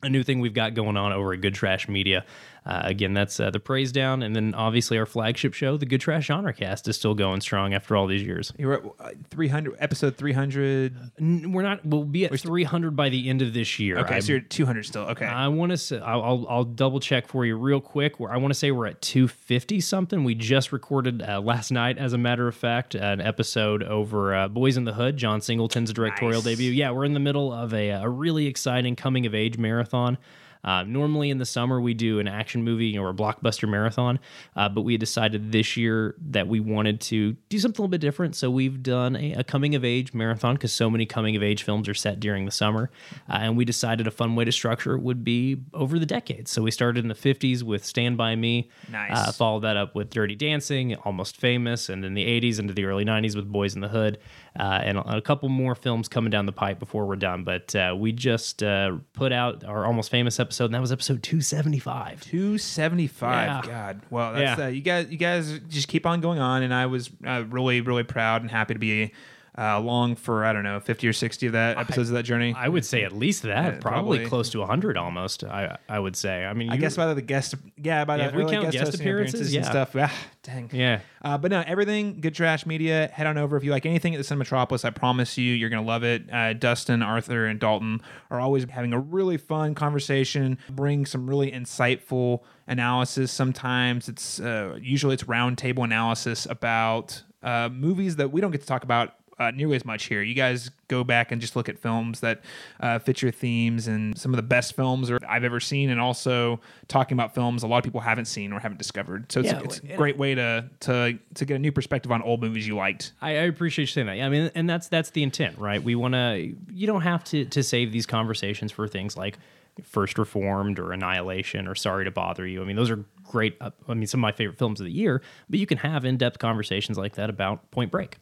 a new thing we've got going on over at Good Trash Media. Uh, again, that's uh, the Praise Down, and then obviously our flagship show, the Good Trash Genre Cast, is still going strong after all these years. You're at uh, 300, episode 300. We're not. We'll be at 300 by the end of this year. Okay, I- so you're at 200 still. Okay. I want to say I'll, I'll, double check for you real quick. Where I want to say we're at 250 something. We just recorded uh, last night, as a matter of fact, an episode over uh, Boyz n the Hood, John Singleton's directorial Nice. debut. Yeah, we're in the middle of a, a really exciting coming of age marathon. Uh, normally in the summer we do an action movie or a blockbuster marathon, uh, but we decided this year that we wanted to do something a little bit different. So we've done a, a coming of age marathon because so many coming of age films are set during the summer, uh, and we decided a fun way to structure it would be over the decades. So we started in the '50s with Stand by Me, Nice. uh, followed that up with Dirty Dancing, Almost Famous, and in the '80s into the early '90s with Boyz n the Hood, uh, and a, a couple more films coming down the pipe before we're done. But uh, we just uh, put out our Almost Famous episode, and that was episode 275. 275 Yeah. god well that's Yeah. uh, you guys you guys just keep on going on and i was uh, really really proud and happy to be uh, along for i don't know 50 or 60 of that episodes of that journey I would say at least that, probably, probably. close to 100 almost. I I would say. I mean, I guess by the guest, yeah, by Yeah, the if we count guest hosting appearances, and yeah. stuff. Ah, dang. Yeah. Uh, but no, everything Good Trash Media. Head on over if you like anything at the Cinematropolis. I promise you, you're gonna love it. Uh, Dustin, Arthur, and Dalton are always having a really fun conversation. Bring some really insightful analysis. Sometimes it's uh, usually it's roundtable analysis about uh, movies that we don't get to talk about uh, nearly as much here. You guys go back and just look at films that uh, fit your themes and some of the best films I've ever seen, and also talking about films a lot of people haven't seen or haven't discovered. So it's, Yeah, it's a great way to to to get a new perspective on old movies you liked. I, I appreciate you saying that. Yeah, I mean, and that's that's the intent, right? We want to. You don't have to to save these conversations for things like First Reformed or Annihilation or Sorry to Bother You. I mean, those are great. uh, I mean, some of my favorite films of the year. But you can have in depth conversations like that about Point Break.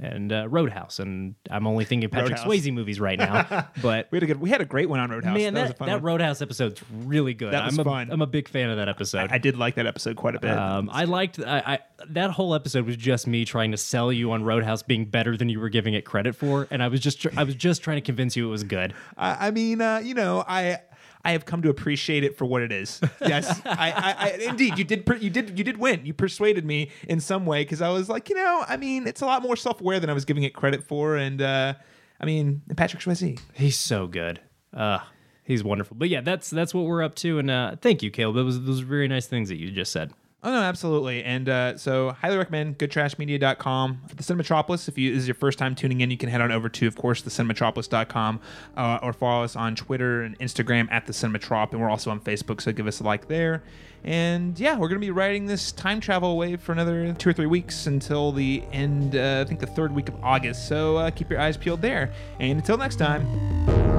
And uh, Roadhouse, and I'm only thinking Patrick Roadhouse. Swayze movies right now. [LAUGHS] But We had a good. We had a great one on Roadhouse. man, that, was that, a fun that. Roadhouse episode's really good. That was I'm a, fun. I'm a big fan of that episode. I did like that episode quite a bit. Um, I liked I, I that whole episode was just me trying to sell you on Roadhouse being better than you were giving it credit for, and I was just tr- I was just trying to convince you it was good. I, I mean, uh, you know, I I have come to appreciate it for what it is. Yes, I, I, I indeed you did you did you did win. You persuaded me in some way because I was like, you know, I mean, it's a lot more self aware than I was giving it credit for, and uh, I mean, Patrick Swayze. He's so good. Uh he's wonderful. But yeah, that's that's what we're up to. And uh, thank you, Caleb. Those those very nice things that you just said. Oh no, absolutely. And uh, so highly recommend goodtrashmedia.com. The Cinematropolis, if you this is your first time tuning in, you can head on over to, of course, the cinematropolis.com uh, or follow us on Twitter and Instagram at the Cinematrop. And we're also on Facebook, so give us a like there. And yeah, we're to be riding this time travel wave for another two or three weeks until the end, uh, I think the third week of August. So uh, keep your eyes peeled there. And until next time.